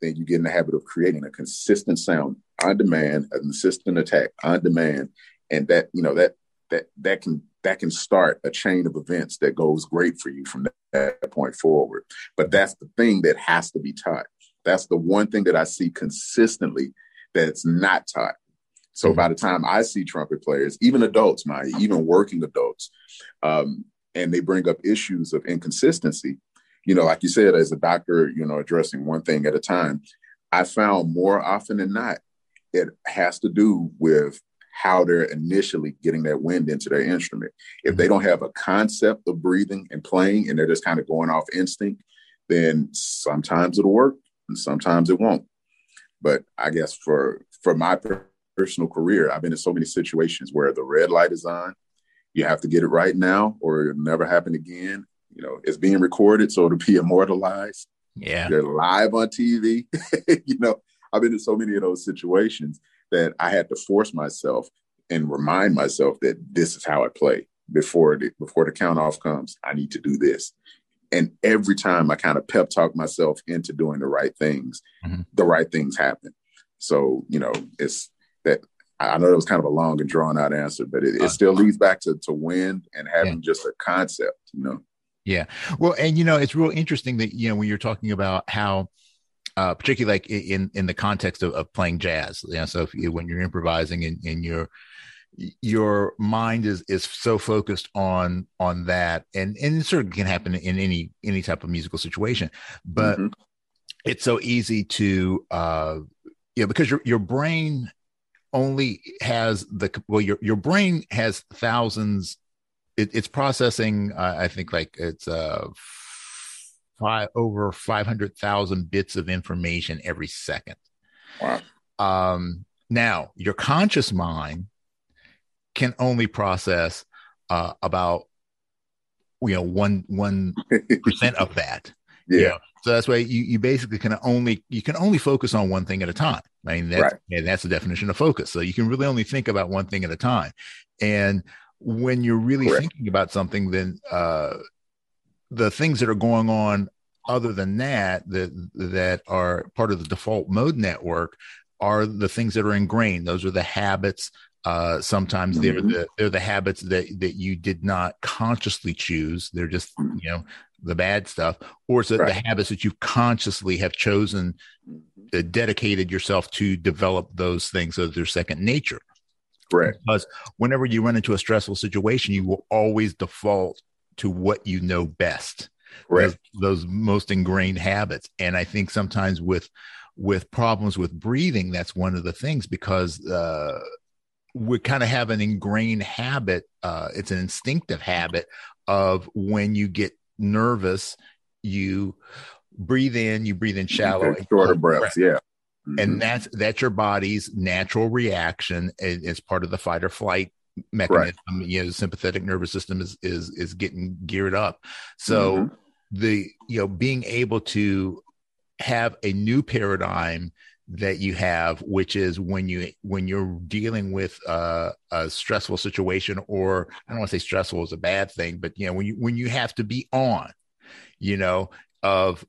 then you get in the habit of creating a consistent sound on demand, a consistent attack on demand. And that, you know, that that that can that can start a chain of events that goes great for you from that point forward. But that's the thing that has to be taught. That's the one thing that I see consistently that's not taught. So mm-hmm. by the time I see trumpet players, even adults, my even working adults, um, and they bring up issues of inconsistency, you know, like you said, as a doctor, you know, addressing one thing at a time, I found more often than not, it has to do with how they're initially getting that wind into their instrument. If they mm-hmm. don't have a concept of breathing and playing and they're just kind of going off instinct, then sometimes it'll work and sometimes it won't. But I guess for for my personal career, I've been in so many situations where the red light is on. You have to get it right now, or it'll never happen again. You know, it's being recorded, so it'll be immortalized. Yeah, they're live on TV. you know, I've been in so many of those situations that I had to force myself and remind myself that this is how I play before the before the count off comes. I need to do this, and every time I kind of pep talk myself into doing the right things, mm-hmm. the right things happen. So, you know, it's that I know it was kind of a long and drawn out answer, but it, it still leads back to, to win and having yeah. just a concept, you know? Yeah. Well, and, you know, it's real interesting that, you know, when you're talking about how, uh, particularly like in, in the context of, of playing jazz, you know, so if you, when you're improvising and, and you're, your mind is is so focused on on that and and it certainly can happen in any any type of musical situation but mm-hmm. it's so easy to uh you know because your your brain only has the well your your brain has thousands it, it's processing uh, i think like it's uh five over 500,000 bits of information every second wow um now your conscious mind can only process uh, about you know one one percent of that. Yeah. You know? So that's why you, you basically can only you can only focus on one thing at a time. I mean that's right. that's the definition of focus. So you can really only think about one thing at a time. And when you're really Correct. thinking about something, then uh, the things that are going on other than that that that are part of the default mode network are the things that are ingrained. Those are the habits, uh, sometimes they're mm-hmm. the they're the habits that that you did not consciously choose. They're just you know the bad stuff, or it's right. the habits that you consciously have chosen, uh, dedicated yourself to develop those things so they're second nature. Right. Because whenever you run into a stressful situation, you will always default to what you know best. Right. Those, those most ingrained habits, and I think sometimes with with problems with breathing, that's one of the things because uh, we kind of have an ingrained habit. Uh, it's an instinctive habit of when you get nervous, you breathe in, you breathe in shallow, shorter breaths, breath. yeah. Mm-hmm. And that's that's your body's natural reaction. It's part of the fight or flight mechanism. Right. You know, the sympathetic nervous system is is is getting geared up. So mm-hmm. the you know being able to have a new paradigm that you have which is when you when you're dealing with uh, a stressful situation or i don't want to say stressful is a bad thing but you know when you when you have to be on you know of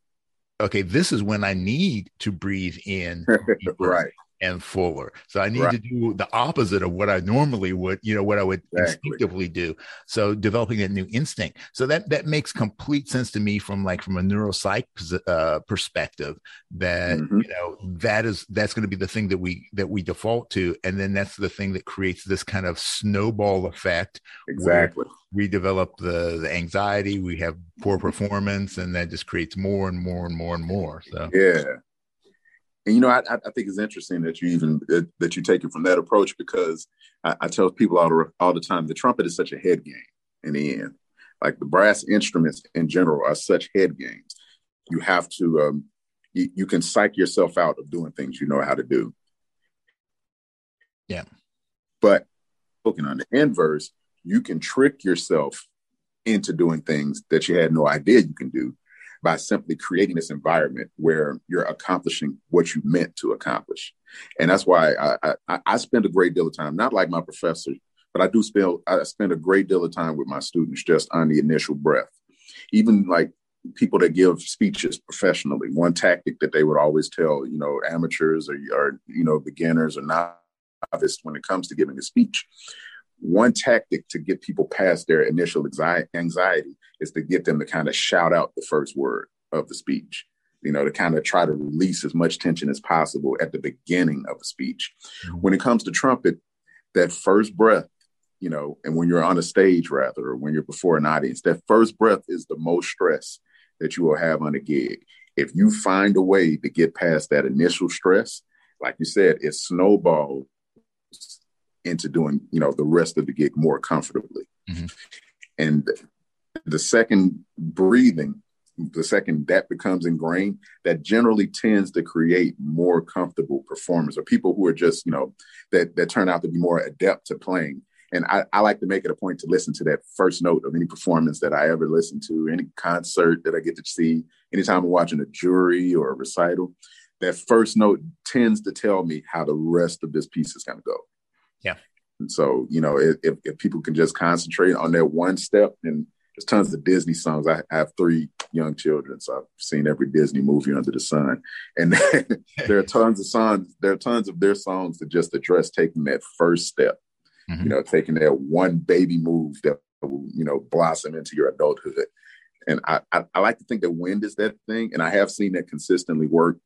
okay this is when i need to breathe in right and fuller. So I need right. to do the opposite of what I normally would, you know, what I would exactly. instinctively do. So developing that new instinct. So that that makes complete sense to me from like from a neuropsych uh, perspective. That mm-hmm. you know that is that's going to be the thing that we that we default to, and then that's the thing that creates this kind of snowball effect. Exactly. We develop the the anxiety. We have poor performance, and that just creates more and more and more and more. So yeah and you know, I, I think it's interesting that you even that you take it from that approach because I, I tell people all the, all the time the trumpet is such a head game in the end. Like the brass instruments in general are such head games. You have to um, you, you can psych yourself out of doing things you know how to do. Yeah. But looking on the inverse, you can trick yourself into doing things that you had no idea you can do by simply creating this environment where you're accomplishing what you meant to accomplish. And that's why I, I, I spend a great deal of time, not like my professor, but I do spend I spend a great deal of time with my students just on the initial breath. Even like people that give speeches professionally, one tactic that they would always tell, you know, amateurs or, or you know, beginners or novice when it comes to giving a speech one tactic to get people past their initial anxiety is to get them to kind of shout out the first word of the speech you know to kind of try to release as much tension as possible at the beginning of a speech mm-hmm. when it comes to trumpet that first breath you know and when you're on a stage rather or when you're before an audience that first breath is the most stress that you will have on a gig if you find a way to get past that initial stress like you said it snowballs into doing you know the rest of the gig more comfortably mm-hmm. and the second breathing the second that becomes ingrained that generally tends to create more comfortable performers or people who are just you know that that turn out to be more adept to playing and I, I like to make it a point to listen to that first note of any performance that I ever listen to, any concert that I get to see, anytime I'm watching a jury or a recital, that first note tends to tell me how the rest of this piece is going to go. Yeah. And so, you know, if, if people can just concentrate on that one step, and there's tons of Disney songs. I have three young children, so I've seen every Disney movie under the sun. And there are tons of songs, there are tons of their songs that just address taking that first step, mm-hmm. you know, taking that one baby move that will, you know, blossom into your adulthood. And I, I, I like to think that wind is that thing. And I have seen that consistently work,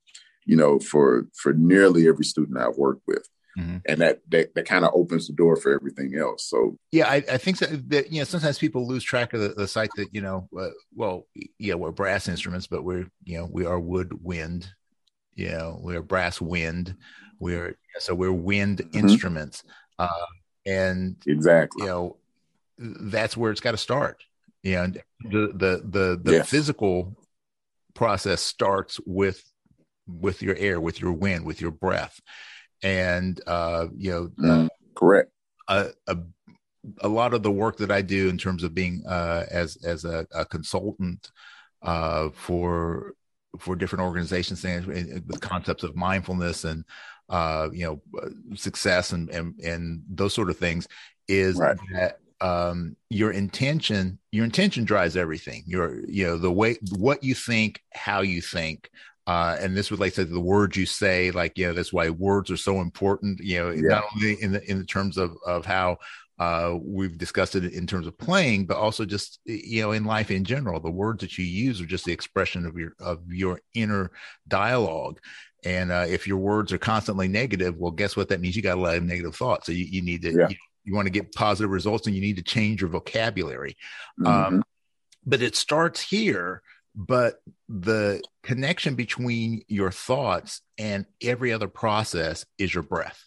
you know, for for nearly every student I've worked with. Mm-hmm. And that, that that kind of opens the door for everything else. So yeah, I, I think that, that, you know sometimes people lose track of the, the site that you know uh, well yeah we're brass instruments but we're you know we are wood wind you know we're brass wind we're so we're wind mm-hmm. instruments uh, and exactly you know that's where it's got to start. You know, the the the the yes. physical process starts with with your air, with your wind, with your breath and uh, you know, mm, correct. A, a, a lot of the work that I do in terms of being uh, as as a, a consultant uh, for for different organizations and with concepts of mindfulness and uh, you know success and, and and those sort of things is right. that um, your intention your intention drives everything your you know the way what you think how you think uh, and this relates to the words you say, like, you know, that's why words are so important, you know, yeah. not only in the, in the terms of, of how uh, we've discussed it in terms of playing, but also just, you know, in life in general, the words that you use are just the expression of your, of your inner dialogue. And uh, if your words are constantly negative, well, guess what? That means you got a lot of negative thoughts. So you, you need to, yeah. you, you, want to get positive results and you need to change your vocabulary. Mm-hmm. Um, but it starts here but the connection between your thoughts and every other process is your breath.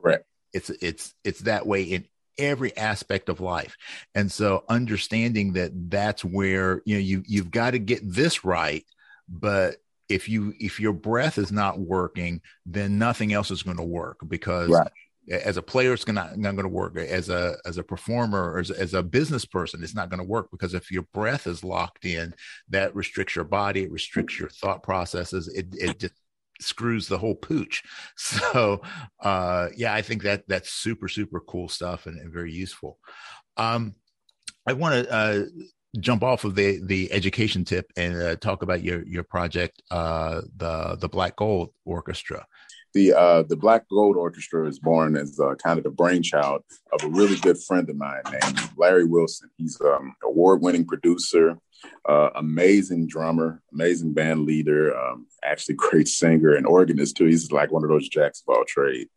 Correct. It's it's it's that way in every aspect of life. And so understanding that that's where you know you you've got to get this right but if you if your breath is not working then nothing else is going to work because right as a player it's not, not going to work. As a as a performer or as, as a business person it's not going to work because if your breath is locked in that restricts your body it restricts your thought processes it, it just screws the whole pooch. So uh yeah i think that that's super super cool stuff and, and very useful. Um i want to uh jump off of the the education tip and uh, talk about your your project uh the the black gold orchestra the uh, the Black Gold Orchestra is born as uh, kind of the brainchild of a really good friend of mine named Larry Wilson. He's an um, award-winning producer, uh, amazing drummer, amazing band leader, um, actually great singer and organist too. He's like one of those jacks of all trade.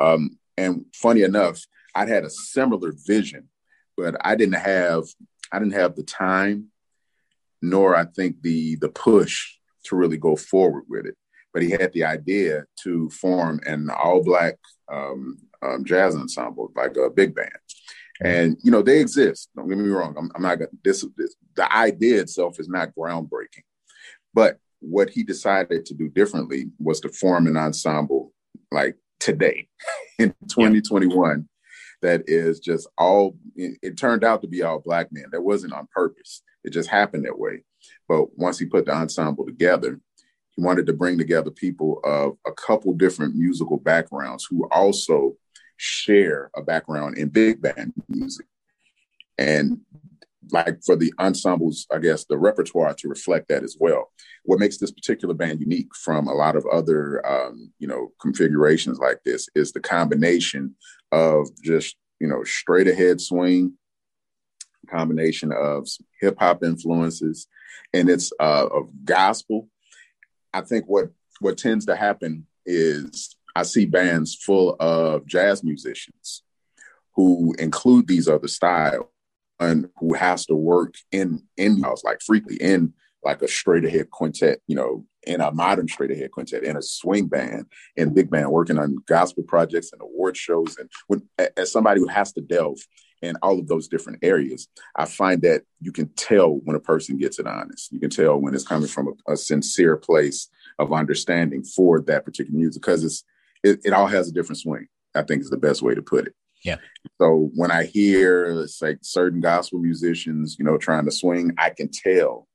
Um, and funny enough, I had a similar vision, but I didn't have I didn't have the time, nor I think the the push to really go forward with it. But he had the idea to form an all black um, um, jazz ensemble, like a big band. And you know they exist. Don't get me wrong. I'm, I'm not gonna. This, this the idea itself is not groundbreaking, but what he decided to do differently was to form an ensemble like today in 2021 that is just all it, it, turned out to be all black men that wasn't on purpose it just happened that way but once he put the ensemble together wanted to bring together people of a couple different musical backgrounds who also share a background in big band music and like for the ensembles, I guess the repertoire to reflect that as well. What makes this particular band unique from a lot of other, um, you know, configurations like this is the combination of just you know straight ahead swing, combination of hip hop influences, and it's uh, of gospel. I think what what tends to happen is I see bands full of jazz musicians who include these other styles and who has to work in in house like frequently in like a straight ahead quintet, you know, in a modern straight ahead quintet, in a swing band, and big band, working on gospel projects and award shows. And when, as somebody who has to delve in all of those different areas, I find that you can tell when a person gets it honest. You can tell when it's coming from a, a sincere place of understanding for that particular music because it's it, it all has a different swing. I think is the best way to put it. Yeah. So when I hear it's like certain gospel musicians, you know, trying to swing, I can tell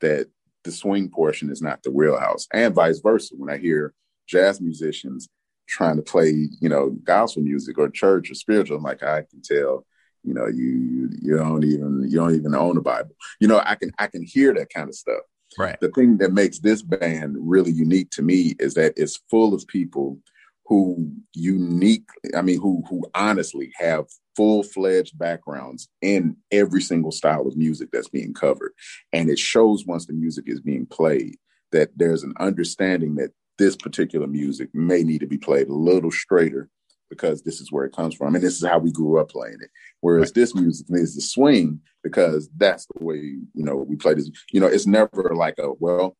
that the swing portion is not the wheelhouse, and vice versa. When I hear jazz musicians trying to play, you know, gospel music or church or spiritual, I'm like, I can tell, you know, you you don't even you don't even own a Bible. You know, I can I can hear that kind of stuff. Right. The thing that makes this band really unique to me is that it's full of people who unique i mean who who honestly have full-fledged backgrounds in every single style of music that's being covered and it shows once the music is being played that there's an understanding that this particular music may need to be played a little straighter because this is where it comes from and this is how we grew up playing it whereas right. this music needs to swing because that's the way you know we play this you know it's never like a well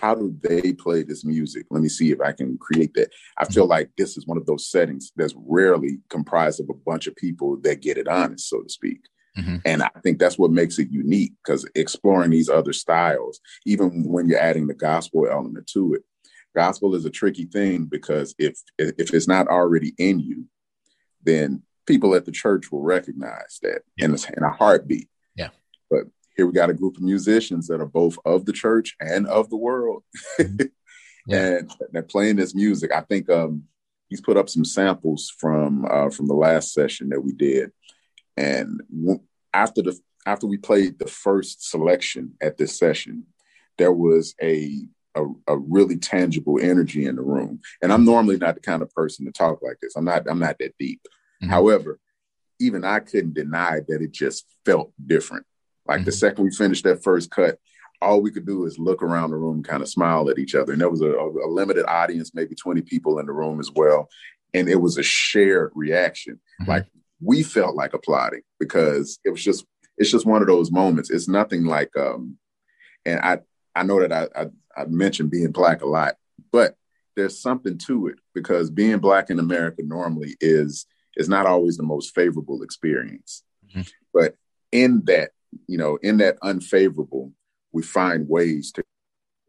how do they play this music? Let me see if I can create that. I feel like this is one of those settings that's rarely comprised of a bunch of people that get it honest, so to speak. Mm-hmm. And I think that's what makes it unique because exploring these other styles, even when you're adding the gospel element to it, gospel is a tricky thing because if if it's not already in you, then people at the church will recognize that yeah. in, a, in a heartbeat. Yeah. But here we got a group of musicians that are both of the church and of the world mm-hmm. yeah. and they're playing this music i think um, he's put up some samples from uh, from the last session that we did and w- after the after we played the first selection at this session there was a, a a, really tangible energy in the room and i'm normally not the kind of person to talk like this i'm not i'm not that deep mm-hmm. however even i couldn't deny that it just felt different like mm-hmm. the second we finished that first cut, all we could do is look around the room, kind of smile at each other. And there was a, a, limited audience, maybe 20 people in the room as well. And it was a shared reaction. Mm-hmm. Like we felt like applauding because it was just, it's just one of those moments. It's nothing like, um, and I, I know that I, I, I mentioned being black a lot, but there's something to it because being black in America normally is, is not always the most favorable experience. Mm-hmm. But in that you know, in that unfavorable, we find ways to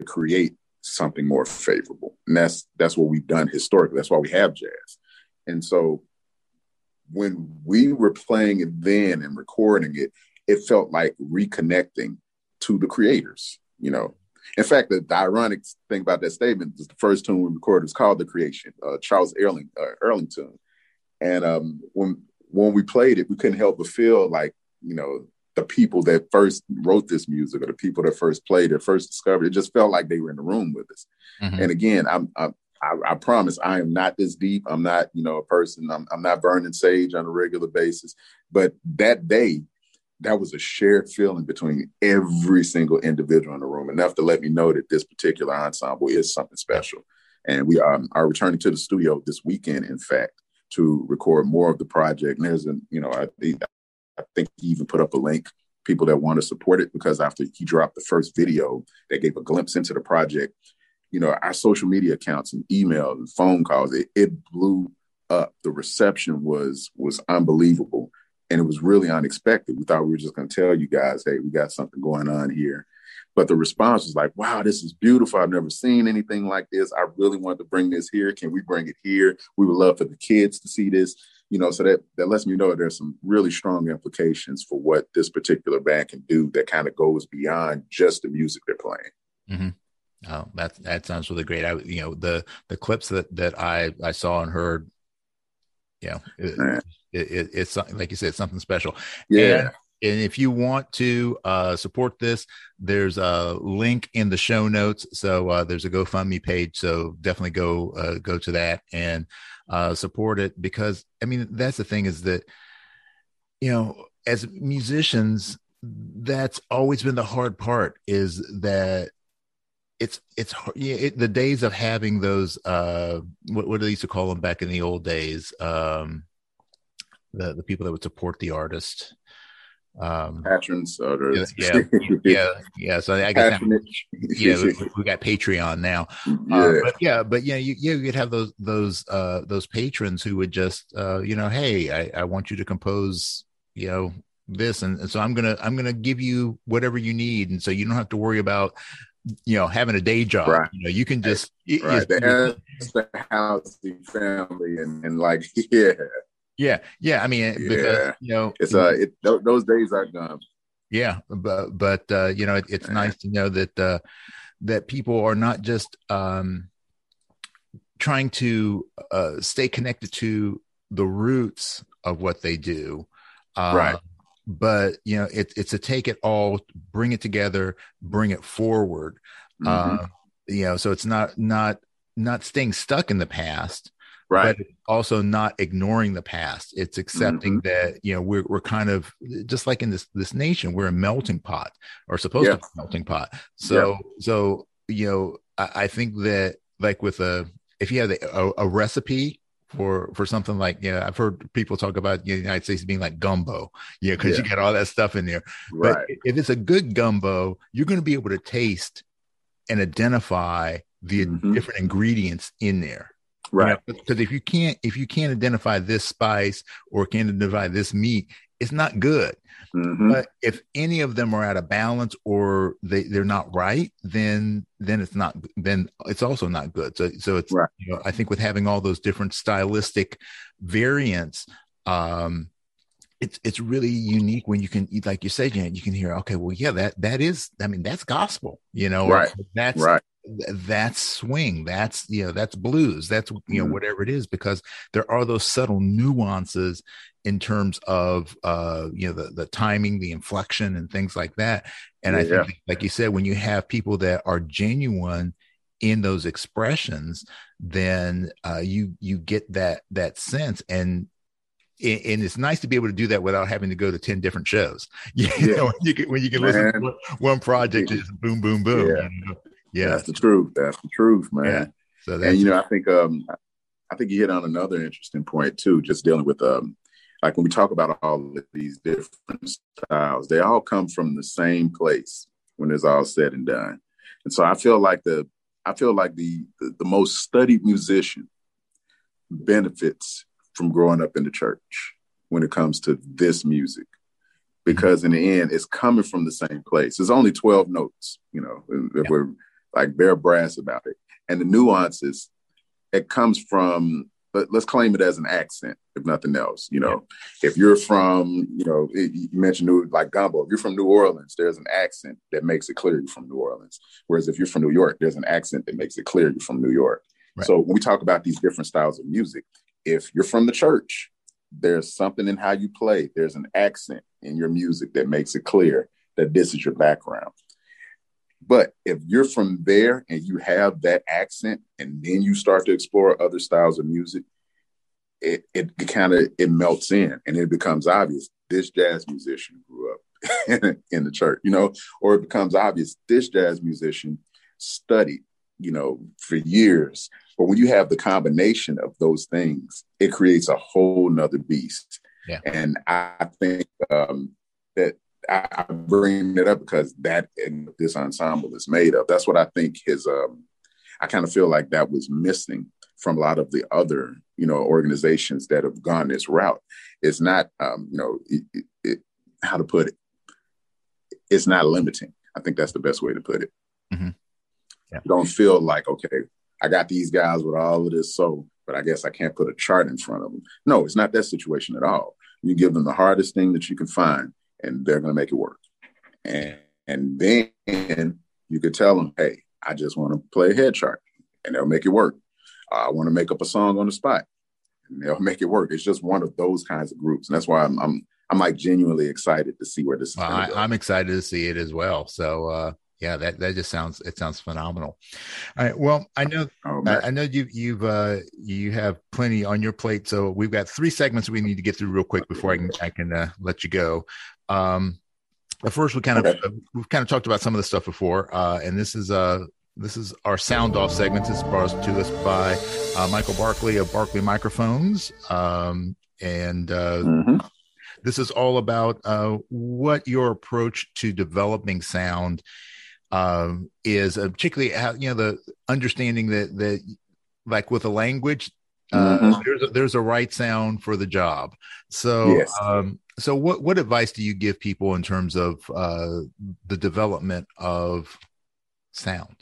create something more favorable. And that's that's what we've done historically. That's why we have jazz. And so when we were playing it then and recording it, it felt like reconnecting to the creators, you know. In fact, the, the ironic thing about that statement is the first tune we recorded was called "The Creation," uh, Charles Erling, uh, Earlington, and um, when when we played it, we couldn't help but feel like you know the people that first wrote this music or the people that first played it, first discovered it, just felt like they were in the room with us. Mm-hmm. And again, I'm, I'm, I, I, promise I am not this deep. I'm not, you know, a person. I'm, I'm not burning sage on a regular basis. But that day, that was a shared feeling between every single individual in the room, enough to let me know that this particular ensemble is something special. And we um, are returning to the studio this weekend, in fact, to record more of the project. And there's a, you know, I, I think he even put up a link people that want to support it because after he dropped the first video that gave a glimpse into the project, you know, our social media accounts and emails and phone calls, it, it blew up. The reception was was unbelievable. And it was really unexpected. We thought we were just going to tell you guys, hey, we got something going on here. But the response was like, wow, this is beautiful. I've never seen anything like this. I really wanted to bring this here. Can we bring it here? We would love for the kids to see this. You know, so that, that lets me know there's some really strong implications for what this particular band can do that kind of goes beyond just the music they're playing. Mm-hmm. Oh, that that sounds really great. I you know the the clips that that I I saw and heard, you know, it, it, it, it's like you said, something special. Yeah. And, and if you want to uh, support this, there's a link in the show notes. So uh, there's a GoFundMe page. So definitely go uh, go to that and uh, support it because I mean that's the thing is that you know as musicians that's always been the hard part is that it's it's yeah, it, the days of having those uh what, what do they used to call them back in the old days um the the people that would support the artist um patrons or yeah yeah yeah so i guess yeah we, we, got patreon now. Yeah. Uh, but yeah but yeah you, you could have those those uh those patrons who would just uh you know hey i i want you to compose you know this and, and so i'm gonna i'm gonna give you whatever you need and so you don't have to worry about you know having a day job right. you know you can just right. You, the, the housing family and, and like yeah. Yeah. Yeah. I mean yeah. because you know it's uh it, those days are gone. Yeah. But but uh you know it, it's nice to know that uh that people are not just um trying to uh stay connected to the roots of what they do. Uh, right but you know it, it's a take it all bring it together bring it forward mm-hmm. uh, you know so it's not not not staying stuck in the past right but also not ignoring the past it's accepting mm-hmm. that you know we're, we're kind of just like in this this nation we're a melting pot or supposed yeah. to be a melting pot so yeah. so you know I, I, think that like with a if you have a, a, a recipe for for something like yeah, I've heard people talk about you know, the United States being like gumbo, yeah, because yeah. you got all that stuff in there. Right. But if it's a good gumbo, you're going to be able to taste and identify the mm-hmm. different ingredients in there. Right. Because you know, if you can't if you can't identify this spice or can't identify this meat, it's not good. Mm-hmm. But if any of them are out of balance or they, they're not right, then then it's not then it's also not good. So so it's right. you know, I think with having all those different stylistic variants, um, it's it's really unique when you can like you said, you can hear, okay, well, yeah, that that is I mean, that's gospel, you know, right. That's right that's swing that's you know that's blues that's you know mm-hmm. whatever it is because there are those subtle nuances in terms of uh you know the the timing the inflection and things like that and yeah, i think like you said when you have people that are genuine in those expressions then uh you you get that that sense and and it's nice to be able to do that without having to go to 10 different shows you yeah. know when you can, when you can listen to one project just boom boom boom yeah. You know? Yeah that's the truth that's the truth man yeah. so and you know i think um i think you hit on another interesting point too just dealing with um like when we talk about all of these different styles, they all come from the same place when it's all said and done. And so I feel like the I feel like the the, the most studied musician benefits from growing up in the church when it comes to this music because in the end it's coming from the same place there's only 12 notes you know if yeah. we're like bare brass about it and the nuances it comes from let, us claim it as an accent, if nothing else. You know, yeah. if you're from, you know, you mentioned New, like gumbo. If you're from New Orleans, there's an accent that makes it clear you're from New Orleans. Whereas if you're from New York, there's an accent that makes it clear you're from New York. Right. So when we talk about these different styles of music, if you're from the church, there's something in how you play. There's an accent in your music that makes it clear that this is your background. But if you're from there and you have that accent, and then you start to explore other styles of music, it it kind of it melts in, and it becomes obvious this jazz musician grew up in, in the church, you know, or it becomes obvious this jazz musician studied, you know, for years. But when you have the combination of those things, it creates a whole nother beast. Yeah. And I think um, that I, I bring it up because that and this ensemble is made of. That's what I think his. Um, I kind of feel like that was missing from a lot of the other, you know, organizations that have gone this route. It's not, um, you know, it, it, how to put it it's not limiting. I think that's the best way to put it. Mm-hmm. Yeah. You don't feel like, okay, I got these guys with all of this soul, but I guess I can't put a chart in front of them. No, it's not that situation at all. You give them the hardest thing that you can find, and they're going to make it work. And and then you could tell them, hey, I just want to play a head chart, and they'll make it work. Uh, I want to make up a song on the spot, and they'll make it work. It's just one of those kinds of groups, and that's why I'm, I'm I'm like genuinely excited to see where this is. Well, I, am excited to see it as well. So uh, yeah, that that just sounds it sounds phenomenal. All right. Well, I know oh, I, know you you've uh, you have plenty on your plate. So we've got three segments we need to get through real quick before I can I can uh, let you go. Um, first, we kind of okay. Uh, we've kind of talked about some of the stuff before, uh, and this is uh this is our sound off segment. This is brought to us by uh, Michael Barkley of Barkley Microphones. Um, and uh, mm-hmm. This is all about uh, what your approach to developing sound um, is, uh, particularly how you know the understanding that that like with a language, uh, mm-hmm. there's a, there's a right sound for the job. So, yes. um, so what what advice do you give people in terms of uh, the development of sound?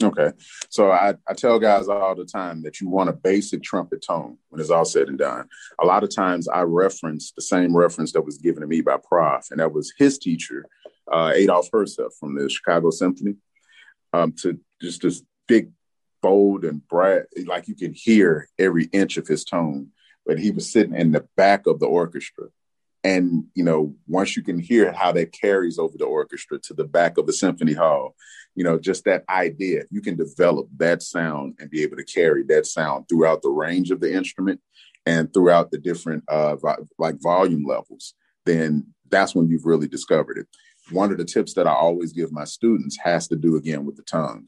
Okay. So I, I tell guys all the time that you want a basic trumpet tone when it's all said and done. A lot of times I reference the same reference that was given to me by Prof, and that was his teacher, uh, Adolph Herseth from the Chicago Symphony, um, to just this big, bold, and bright, like you can hear every inch of his tone. But he was sitting in the back of the orchestra and you know once you can hear how that carries over the orchestra to the back of the symphony hall you know just that idea you can develop that sound and be able to carry that sound throughout the range of the instrument and throughout the different uh like volume levels then that's when you've really discovered it one of the tips that i always give my students has to do again with the tongue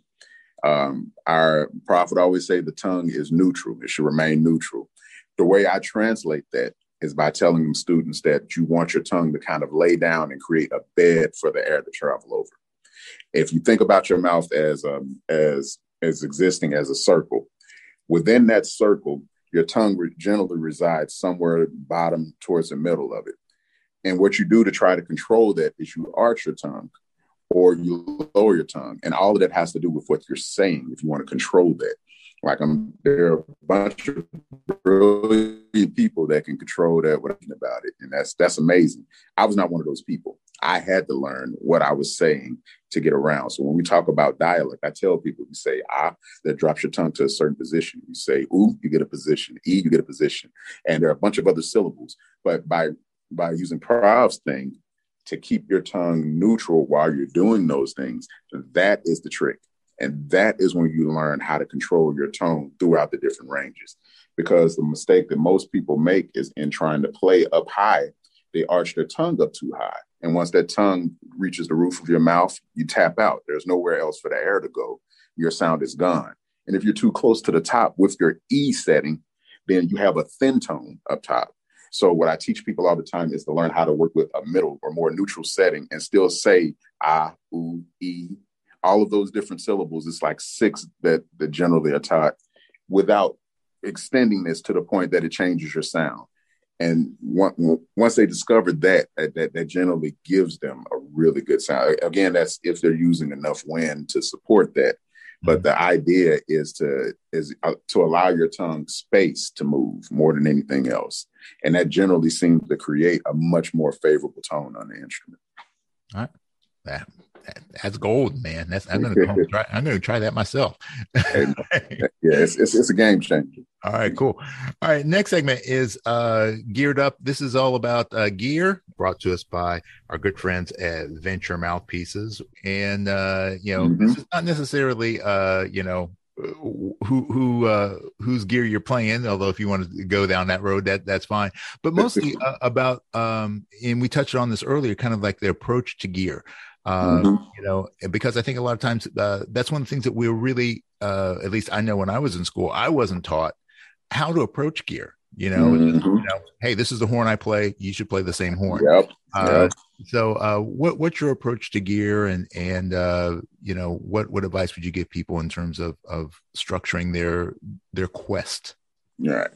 um, our Prof always say the tongue is neutral it should remain neutral the way i translate that is by telling them students that you want your tongue to kind of lay down and create a bed for the air to travel over. If you think about your mouth as um, as as existing as a circle, within that circle, your tongue generally resides somewhere bottom towards the middle of it. And what you do to try to control that is you arch your tongue or you lower your tongue. And all of that has to do with what you're saying if you want to control that. Like I'm there are a bunch of brilliant people that can control that without about it. And that's that's amazing. I was not one of those people. I had to learn what I was saying to get around. So when we talk about dialect, I tell people you say ah, that drops your tongue to a certain position. You say ooh, you get a position. E, you get a position. And there are a bunch of other syllables. But by by using Prof's thing to keep your tongue neutral while you're doing those things, that is the trick. And that is when you learn how to control your tone throughout the different ranges. Because the mistake that most people make is in trying to play up high, they arch their tongue up too high. And once that tongue reaches the roof of your mouth, you tap out. There's nowhere else for the air to go. Your sound is gone. And if you're too close to the top with your E setting, then you have a thin tone up top. So what I teach people all the time is to learn how to work with a middle or more neutral setting and still say ah, ooh, e, all of those different syllables. It's like six that that generally are taught without extending this to the point that it changes your sound. And once they discover that, that, that generally gives them a really good sound. Again, that's if they're using enough wind to support that. But mm-hmm. the idea is to is uh, to allow your tongue space to move more than anything else, and that generally seems to create a much more favorable tone on the instrument. All right, that that's gold, man. That's I'm gonna try. I'm gonna try that myself. yeah, it's, it's, it's a game changer. All right, cool. All right, next segment is uh geared up. This is all about uh, gear brought to us by our good friends at Venture Mouthpieces. And, uh, you know, mm-hmm. this is not necessarily, uh, you know, who who uh whose gear you're playing although if you want to go down that road that that's fine but mostly uh, about um and we touched on this earlier kind of like the approach to gear uh, mm-hmm. you know because i think a lot of times uh, that's one of the things that we're really uh at least i know when i was in school i wasn't taught how to approach gear you know, mm-hmm. you know, hey, this is the horn I play. You should play the same horn. Yep. Uh, yep. So, uh, what what's your approach to gear, and and uh, you know, what what advice would you give people in terms of of structuring their their quest? Right.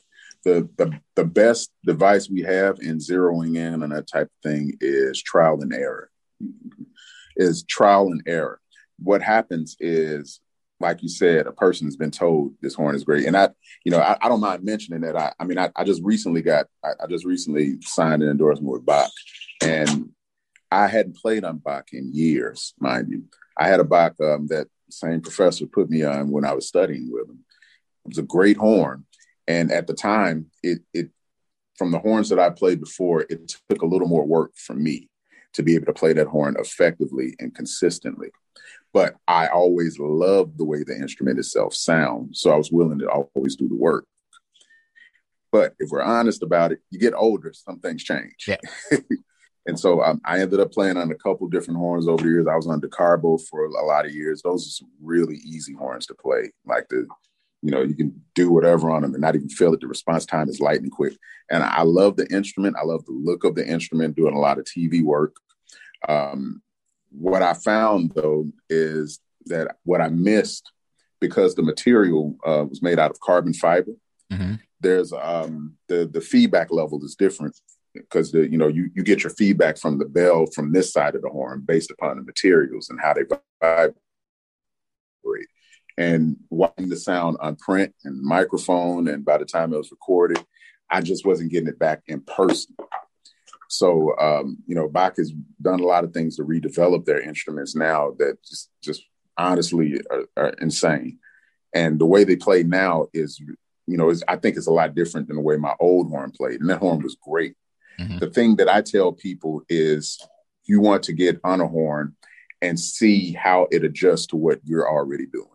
The, the the best device we have in zeroing in on that type of thing is trial and error. Is trial and error. What happens is like you said, a person's been told this horn is great. And I, you know, I, I don't mind mentioning that. I, I mean, I, I just recently got, I, I, just recently signed an endorsement with Bach, and I hadn't played on Bach in years, mind you. I had a Bach um, that same professor put me on when I was studying with him. It was a great horn, and at the time, it, it from the horns that I played before, it took a little more work for me to be able to play that horn effectively and consistently but I always loved the way the instrument itself sounds. So I was willing to always do the work. But if we're honest about it, you get older, some things change. Yeah. and so um, I ended up playing on a couple different horns over the years. I was on DeCarbo for a lot of years. Those are some really easy horns to play. Like the, you know, you can do whatever on them and not even feel it. The response time is lightning quick. And I love the instrument. I love the look of the instrument, doing a lot of TV work. Um, what I found though is that what I missed because the material uh, was made out of carbon fiber. Mm-hmm. There's um, the the feedback level is different because the you know you you get your feedback from the bell from this side of the horn based upon the materials and how they vibrate. And watching the sound on print and microphone, and by the time it was recorded, I just wasn't getting it back in person. So, um, you know, Bach has done a lot of things to redevelop their instruments now that just, just honestly are, are insane. And the way they play now is, you know, is I think it's a lot different than the way my old horn played. And that horn was great. Mm-hmm. The thing that I tell people is you want to get on a horn and see how it adjusts to what you're already doing.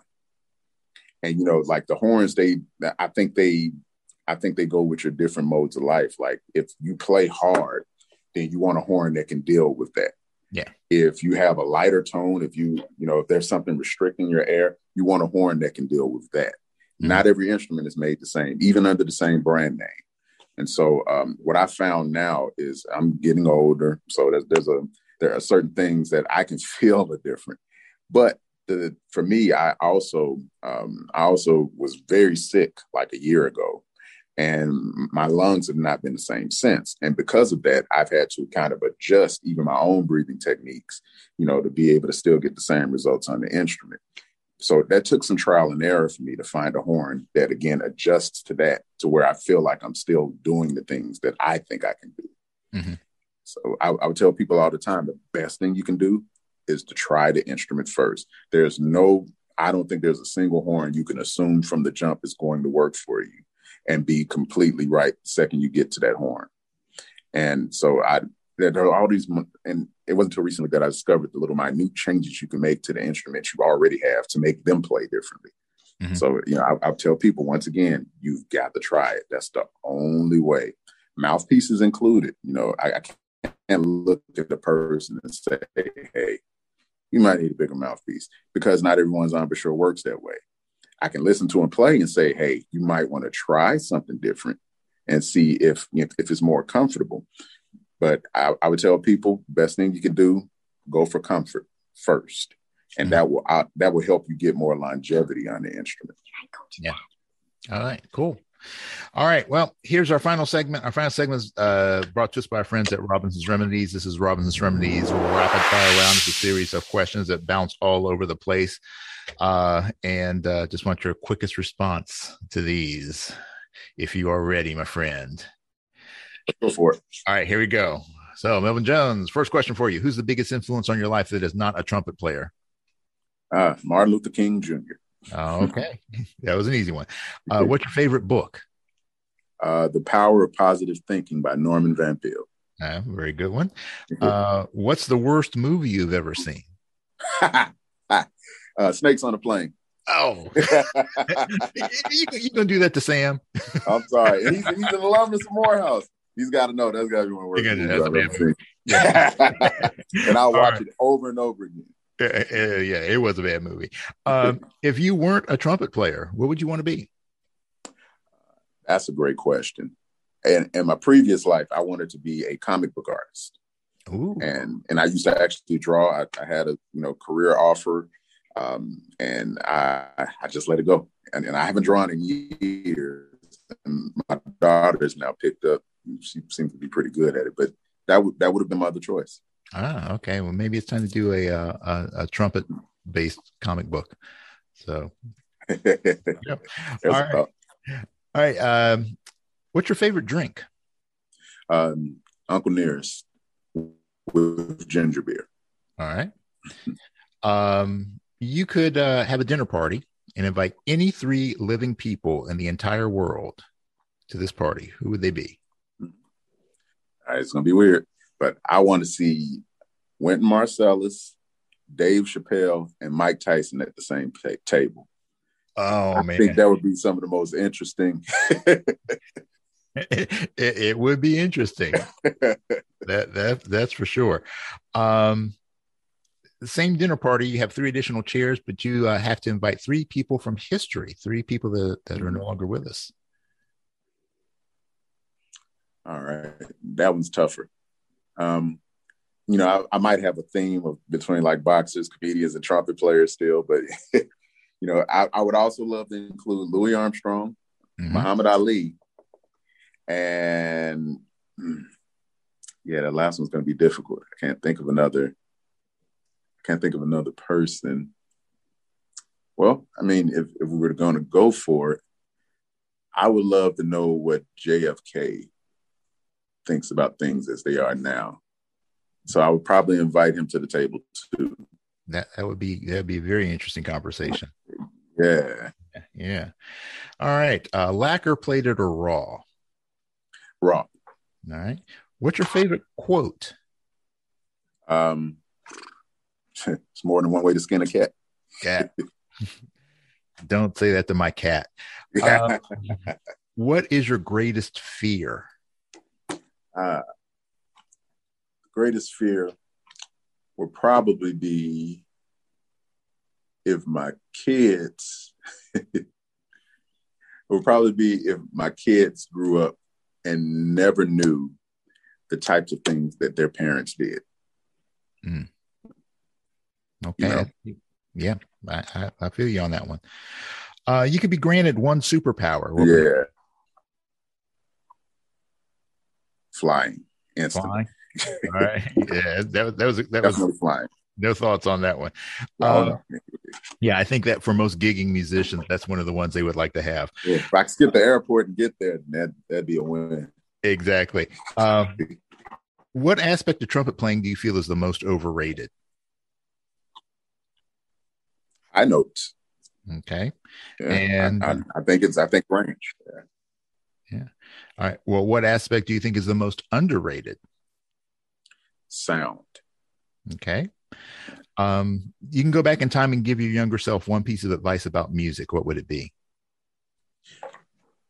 And you know, like the horns, they I think they I think they go with your different modes of life. Like if you play hard, then you want a horn that can deal with that. Yeah. If you have a lighter tone, if you, you know, if there's something restricting your air, you want a horn that can deal with that. Mm-hmm. Not every instrument is made the same, even under the same brand name. And so, um, what I found now is I'm getting older, so there's, there's a there are certain things that I can feel are different. But the, for me, I also um, I also was very sick like a year ago, and my lungs have not been the same since. And because of that, I've had to kind of adjust even my own breathing techniques, you know, to be able to still get the same results on the instrument. So that took some trial and error for me to find a horn that again adjusts to that to where I feel like I'm still doing the things that I think I can do. Mm-hmm. So I, I would tell people all the time the best thing you can do is to try the instrument first. There's no, I don't think there's a single horn you can assume from the jump is going to work for you and be completely right the second you get to that horn. And so I there are all these and it wasn't until recently that I discovered the little minute changes you can make to the instruments you already have to make them play differently. Mm-hmm. So, you know, I, I tell people once again, you've got to try it. That's the only way. Mouthpieces included. You know, I, I can't look at the person and say, hey, you might need a bigger mouthpiece because not everyone's embouchure works that way. I can listen to him play and say, hey, you might want to try something different and see if if, if it's more comfortable. But I, I, would tell people best thing you can do, go for comfort first. And mm-hmm. that will uh, that will help you get more longevity on the instrument. Yeah. All right, cool. All right. Well, here's our final segment. Our final segment is uh, brought to us by our friends at Robinson's Remedies. This is Robinson's Remedies Rapid Fire Round. It's a series of questions that bounce all over the place. Uh, and uh, just want your quickest response to these, if you are ready, my friend. Go for it. All right, here we go. So, Melvin Jones, first question for you: Who's the biggest influence on your life that is not a trumpet player? Uh, Martin Luther King Jr. Oh, okay, that was an easy one. Uh, what's your favorite book? Uh, the Power of Positive Thinking by Norman Van Peale. Uh, very good one. Uh, what's the worst movie you've ever seen? uh, Snakes on a Plane. Oh, you, you gonna do that to Sam? I'm sorry. He's, he's an alumnus of Morehouse. He's got to know that's got to be one of the worst movies Yeah. and I'll watch right. it over and over again. Uh, yeah, it was a bad movie. Um, if you weren't a trumpet player, what would you want to be? That's a great question. And in my previous life, I wanted to be a comic book artist. Ooh. And and I used to actually draw. I, I had a you know career offer um, and I, I just let it go. And, and I haven't drawn in years. And my daughter has now picked up. She seems to be pretty good at it, but that would that would have been my other choice. Ah, okay. Well, maybe it's time to do a uh, a, a trumpet based comic book. So, yeah. all right, all right. Um, what's your favorite drink? Um, Uncle Nearest with ginger beer. All right. Um, you could uh, have a dinner party and invite any three living people in the entire world to this party, who would they be? All right, it's gonna be weird, but I want to see Wynton Marsalis, Dave Chappelle, and Mike Tyson at the same t- table. Oh I man, I think that would be some of the most interesting. it, it, it, would be interesting. that that that's for sure. Um, the same dinner party, you have three additional chairs, but you uh, have to invite three people from history, three people that, that are no longer with us. All right. That one's tougher. Um, you know, I, I, might have a theme of between like boxers, comedians, and trumpet players still, but you know, I, I, would also love to include Louis Armstrong, mm-hmm. Muhammad Ali, and hmm, yeah, the last one's going to be difficult. I can't think of another I can't think of another person. Well, I mean, if, if we were going to go for it, I would love to know what JFK thinks about things as they are now. So I would probably invite him to the table too. That that would be that'd be a very interesting conversation. Yeah. Yeah. All right. Uh lacquer plated or raw? Raw. All right. What's your favorite quote? Um it's more than one way to skin a cat. Cat. Don't say that to my cat. Uh, what is your greatest fear? Uh, greatest fear would probably be if my kids would probably be if my kids grew up and never knew the types of things that their parents did. Mm. Okay. You know? Yeah, I, I, I, feel you on that one. Uh, you could be granted one superpower. Yeah. Flying. Instantly. Flying. All right. Yeah, that, that was that Definitely was flying. No thoughts on that one. Uh, yeah, I think that for most gigging musicians, that's one of the ones they would like to have. Yeah, if I could skip the airport and get there, that that'd be a win. Exactly. Um, what aspect of trumpet playing do you feel is the most overrated? high notes. Okay. Yeah, and I, I, I, think it's I think range. Yeah. All right. Well, what aspect do you think is the most underrated? Sound. Okay. Um, you can go back in time and give your younger self one piece of advice about music. What would it be?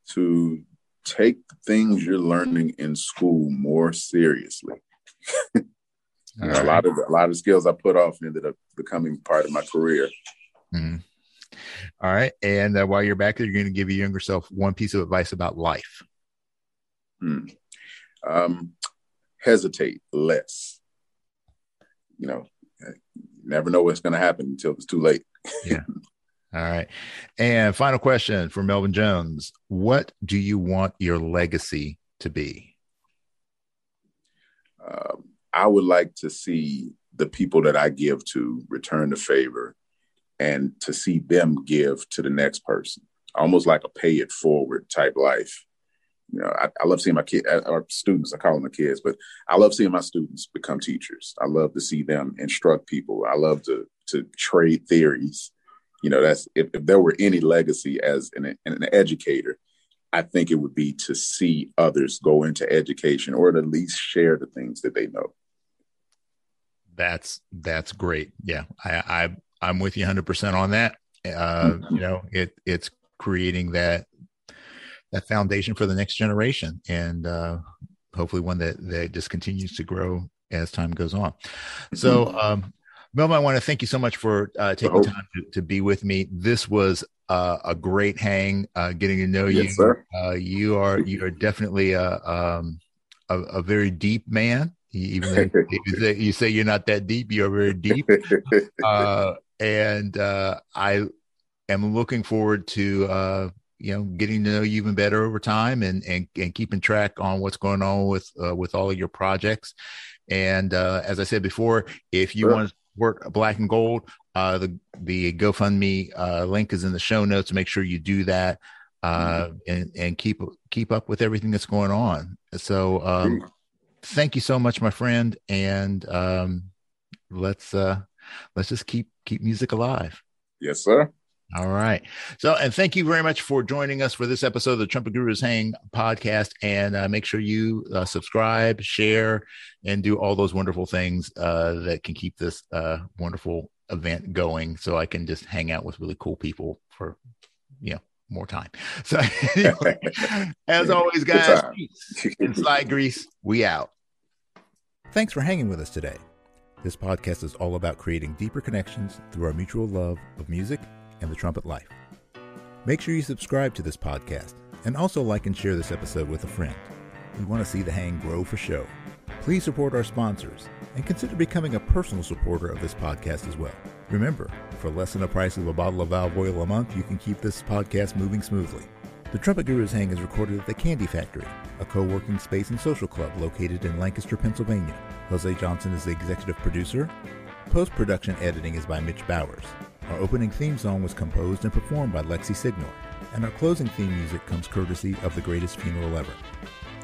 To take things you're learning in school more seriously. you know, right. A lot of a lot of skills I put off ended up becoming part of my career. Mm. All right. And uh, while you're back there, you're going to give your younger self one piece of advice about life. Hmm. Um, hesitate less. You know, never know what's going to happen until it's too late. yeah. All right. And final question for Melvin Jones What do you want your legacy to be? Um, I would like to see the people that I give to return the favor and to see them give to the next person, almost like a pay it forward type life. You know, I, I love seeing my kids, uh, or students, I call them the kids, but I love seeing my students become teachers. I love to see them instruct people. I love to to trade theories. You know, that's if, if there were any legacy as an, an educator, I think it would be to see others go into education or at least share the things that they know. That's that's great. Yeah, I, I I'm with you 100 percent on that. Uh, mm-hmm. You know, it it's creating that that foundation for the next generation, and uh, hopefully one that that just continues to grow as time goes on. So, mm-hmm. um, Melvin, I want to thank you so much for uh, taking time to, to, be with me. This was uh, a great hang, uh, getting to know yes, you. Uh, you are you are definitely a um, a, a, very deep man. Even though you say, you say you're not that deep, you're very deep. Uh, and uh, I am looking forward to you know getting to know you even better over time and and, and keeping track on what's going on with with all of your projects and uh, as I said before, if you sure. want to work black and gold, uh, the the GoFundMe uh, link is in the show notes. Make sure you do that uh, mm-hmm. and and keep keep up with everything that's going on. So um, thank you so much, my friend, and um, let's uh, let's just keep keep music alive. Yes, sir. All right. So, and thank you very much for joining us for this episode of the Trumpet Gurus Hang podcast. And uh, make sure you uh, subscribe, share, and do all those wonderful things uh, that can keep this uh, wonderful event going. So I can just hang out with really cool people for, you know, more time. So, anyway, as always, guys, slide grease, we out. Thanks for hanging with us today. This podcast is all about creating deeper connections through our mutual love of music and the trumpet life. Make sure you subscribe to this podcast and also like and share this episode with a friend. We want to see the hang grow for show. Please support our sponsors and consider becoming a personal supporter of this podcast as well. Remember, for less than the price of a bottle of valve oil a month, you can keep this podcast moving smoothly. The Trumpet Gurus Hang is recorded at the Candy Factory, a co working space and social club located in Lancaster, Pennsylvania. Jose Johnson is the executive producer. Post production editing is by Mitch Bowers. Our opening theme song was composed and performed by Lexi Signor, and our closing theme music comes courtesy of The Greatest Funeral Ever.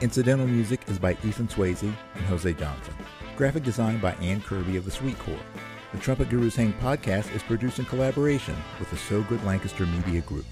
Incidental music is by Ethan Swayze and Jose Johnson. Graphic design by Ann Kirby of the Sweet Corps. The Trumpet Gurus Hang podcast is produced in collaboration with the So Good Lancaster Media Group.